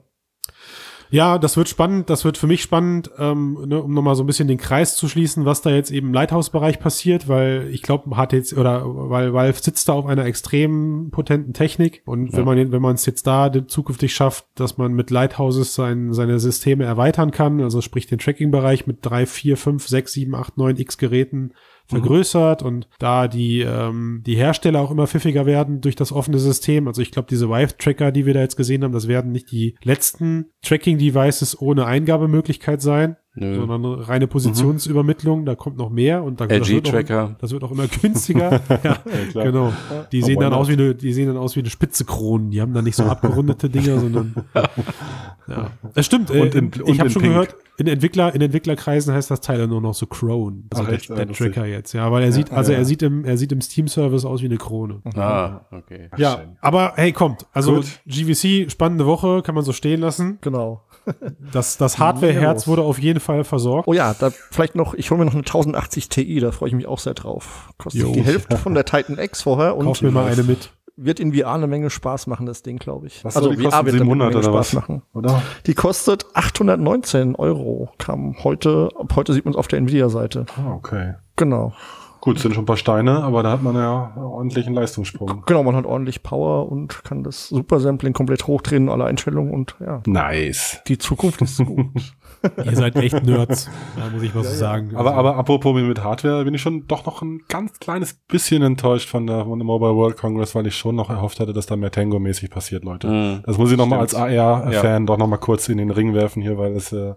Ja, das wird spannend, das wird für mich spannend, ähm, ne, um nochmal so ein bisschen den Kreis zu schließen, was da jetzt eben im Lighthouse-Bereich passiert, weil ich glaube, hat jetzt, oder weil Valve sitzt da auf einer extrem potenten Technik und Ja. wenn man wenn man es jetzt da zukünftig schafft, dass man mit Lighthouses sein, seine Systeme erweitern kann, also sprich den Tracking-Bereich mit drei, vier, fünf, sechs, sieben, acht, neun X Geräten vergrößert und da die, ähm, die Hersteller auch immer pfiffiger werden durch das offene System. Also ich glaube, diese Vive-Tracker, die wir da jetzt gesehen haben, das werden nicht die letzten Tracking-Devices ohne Eingabemöglichkeit sein, Nö. sondern eine reine Positionsübermittlung. Da kommt noch mehr und da das wird, auch, LG-Tracker. das wird auch immer günstiger. *laughs* ja, klar. genau. Die sehen dann aus wie eine, die sehen dann aus wie eine spitze Kronen. Die haben dann nicht so abgerundete Dinger, *laughs* sondern ja. Das stimmt. Und äh, in- ich und habe in schon Pink. gehört, in Entwickler, in Entwicklerkreisen heißt das Teil dann nur noch so Crone. Also Ach, der, echt? Ja, der. Tracker jetzt, ja, weil er sieht, also ja. er sieht im, er sieht im Steam-Service aus wie eine Krone. Ah, okay. Ja, schön. aber hey, kommt. Also Gut. GVC, spannende Woche, kann man so stehen lassen. Genau. Das, das Hardware-Herz wurde auf jeden Fall versorgt. Oh ja, da vielleicht noch, ich hole mir noch eine 1080 Ti, da freue ich mich auch sehr drauf. Kostet Jo. die Hälfte *laughs* von der Titan X vorher und Kauf mir mal eine mit. wird in VR eine Menge Spaß machen, das Ding, glaube ich. Was soll die kosten? wird damit 700 eine Menge oder Spaß was? machen. Oder? Die kostet 819 Euro, kam heute, ab heute sieht man es auf der Nvidia-Seite. Ah, okay. Genau. Gut, sind schon ein paar Steine, aber da hat man ja ordentlichen Leistungssprung. Genau, man hat ordentlich Power und kann das Super Sampling komplett hochdrehen, alle Einstellungen und ja, Nice. die Zukunft ist gut. Ihr seid echt Nerds, muss ich was so sagen. Aber, Also, aber apropos mit Hardware, bin ich schon doch noch ein ganz kleines bisschen enttäuscht von der, von der Mobile World Congress, weil ich schon noch erhofft hatte, dass da mehr Tango-mäßig passiert, Leute. Mhm. Das muss ich noch mal als. AR-Fan doch noch mal kurz in den Ring werfen hier, weil es äh, Ja.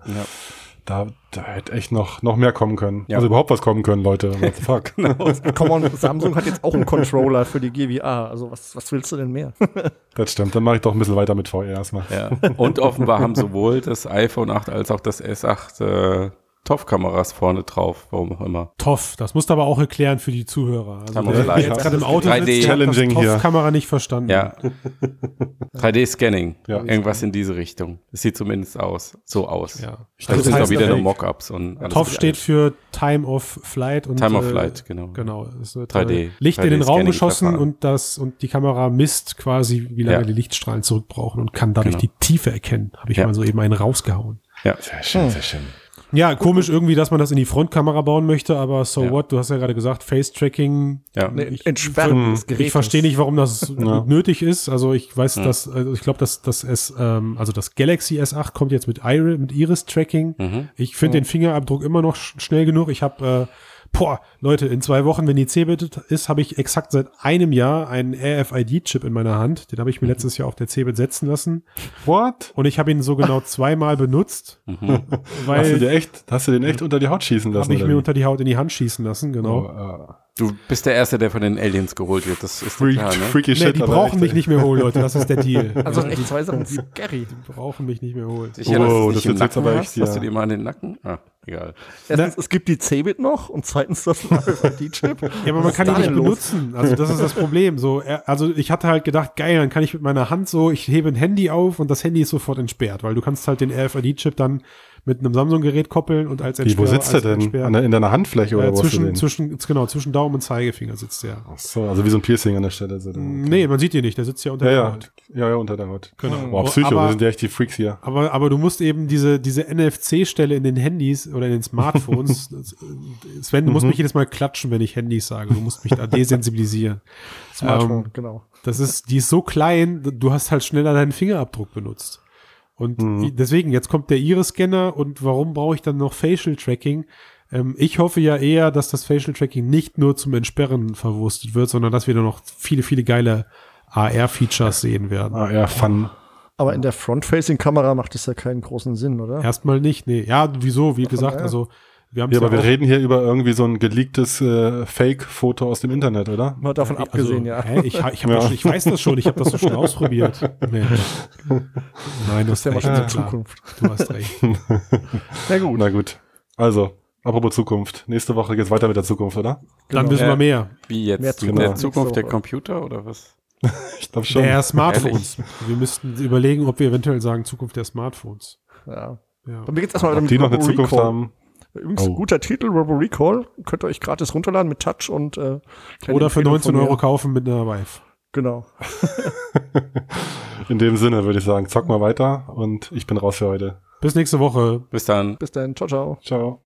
Da, da hätte echt noch, noch mehr kommen können. Ja. Also überhaupt was kommen können, Leute. What the *laughs* fuck? Come on, Samsung hat jetzt auch einen *laughs* Controller für die GVA. Also was, was willst du denn mehr? *laughs* Das stimmt. Dann mache ich doch ein bisschen weiter mit VR erstmal. Ja. Und offenbar haben sowohl das iPhone 8 als auch das S8 äh, TOF-Kameras vorne drauf, warum auch immer. Toff, das musst du aber auch erklären für die Zuhörer. Also der, der jetzt gerade im Auto 3D sitzt, der hat das. Toff-Kamera nicht verstanden. Ja. *laughs* 3D-Scanning. Ja. Irgendwas in diese Richtung. Das sieht zumindest aus. So aus. Ja. Das Das sind heißt, auch wieder nur Fake. Mockups TOF steht für Time of Flight und Time of äh, Flight, genau. Genau. Es wird 3D. äh, Licht in den Raum 3D-Scanning geschossen und das und die Kamera misst quasi, wie lange Ja. die Lichtstrahlen zurückbrauchen und kann dadurch Genau. die Tiefe erkennen. Habe ich Ja. mal so eben einen rausgehauen. Ja. Sehr schön, sehr schön. Ja, komisch irgendwie, dass man das in die Frontkamera bauen möchte, aber so Ja. what? Du hast ja gerade gesagt, Face-Tracking. Ja. Ich- Entsperren des Gerätes. Ich verstehe nicht, warum das *laughs* Ja. nötig ist. Also ich weiß, Ja. dass, also ich glaube, dass das S, ähm, also das Galaxy S8 kommt jetzt mit, Iris, mit Iris-Tracking. Mhm. Ich finde den Fingerabdruck immer noch sch schnell genug. Ich habe, äh, boah, Leute, in zwei Wochen, wenn die Cebit ist, habe ich exakt seit einem Jahr einen RFID-Chip in meiner Hand. Den habe ich mir letztes Jahr auf der Cebit setzen lassen. What? Und ich habe ihn so genau zweimal benutzt, Mhm. Hast du weil dir echt, hast du den echt unter die Haut schießen lassen? habe ich mir wie? unter die Haut in die Hand schießen lassen, genau. Oh, äh, Du bist der Erste, der von den Aliens geholt wird. Das ist freak, klar, ne? freaky Nee, shit. die brauchen echt, mich nicht mehr holen, Leute. Das ist der Deal. *laughs* Also Ja, echt zwei Sachen scary. die brauchen mich nicht mehr holen. Sicher, dass Oh, es das wird jetzt aber hast? echt, ja. Hast du dir mal an den Nacken? Ah, egal. Erstens, es gibt die Cebit noch und zweitens das *laughs* RFID-Chip. Ja, aber man kann ihn nicht benutzen. Also das ist das Problem. So, er- also ich hatte halt gedacht, geil, dann kann ich mit meiner Hand so, ich hebe ein Handy auf und das Handy ist sofort entsperrt, weil du kannst halt den RFID-Chip dann mit einem Samsung-Gerät koppeln und als Wie, wo Entsperr- sitzt er denn? Entsperr- An der, in deiner Handfläche oder äh, du zwischen, den? zwischen, genau, zwischen Daumen und Zeigefinger sitzt der. Ach so, also wie so ein Piercing an der Stelle. So, Nee, man sieht ihn nicht, der sitzt ja unter Ja, der ja, Haut. ja, ja, unter der Haut. Genau. Boah, Psycho, aber, wir sind ja echt die Freaks hier. aber, aber du musst eben diese, diese NFC-Stelle in den Handys oder in den Smartphones, *laughs* äh, Sven, du musst Mhm. mich jedes Mal klatschen, wenn ich Handys sage. Du musst mich da desensibilisieren. *laughs* Smartphone, Ähm, genau. Das ist, die ist so klein, du hast halt schneller deinen Fingerabdruck benutzt. Und Mhm. deswegen, jetzt kommt der Iris-Scanner und warum brauche ich dann noch Facial Tracking? Ähm, ich hoffe ja eher, dass das Facial Tracking nicht nur zum Entsperren verwurstet wird, sondern dass wir da noch viele, viele geile AR-Features sehen werden. Ah, ja, Fun. Aber in der Front-Facing-Kamera macht es ja keinen großen Sinn, oder? Erstmal nicht, nee. Ja, wieso? Wie gesagt, also wir haben Ja, aber wir reden hier über irgendwie so ein geleaktes äh, Fake-Foto aus dem Internet, oder? Mal davon abgesehen, ja. Hä? Ich, ich, hab Ja. schon, ich weiß das schon, ich habe das doch schon *laughs* ausprobiert. Mensch. Nein, du Das hast ist ja mal recht. schon Ja, in klar. Zukunft. Du hast recht. *laughs* Na gut. Na gut. Also, apropos Zukunft. Nächste Woche geht's weiter mit der Zukunft, oder? Dann Genau. wissen Ja. wir mehr. Wie jetzt? Mehr in Zukunft. der Zukunft der. Computer oder was? *laughs* Ich glaube schon. Der Smartphones. Wir müssten überlegen, ob wir eventuell sagen Zukunft der Smartphones. Ja. Ja. Mir geht's erstmal Ob mit die noch eine Zukunft Recall. haben. Übrigens, Oh. guter Titel, Robo Recall. Könnt ihr euch gratis runterladen mit Touch und äh, Oder für Empfehlung 19 von mir. Euro kaufen mit einer Vive. Genau. *laughs* In dem Sinne würde ich sagen, zock mal weiter und ich bin raus für heute. Bis nächste Woche. Bis dann. Bis dann. Ciao, ciao. Ciao.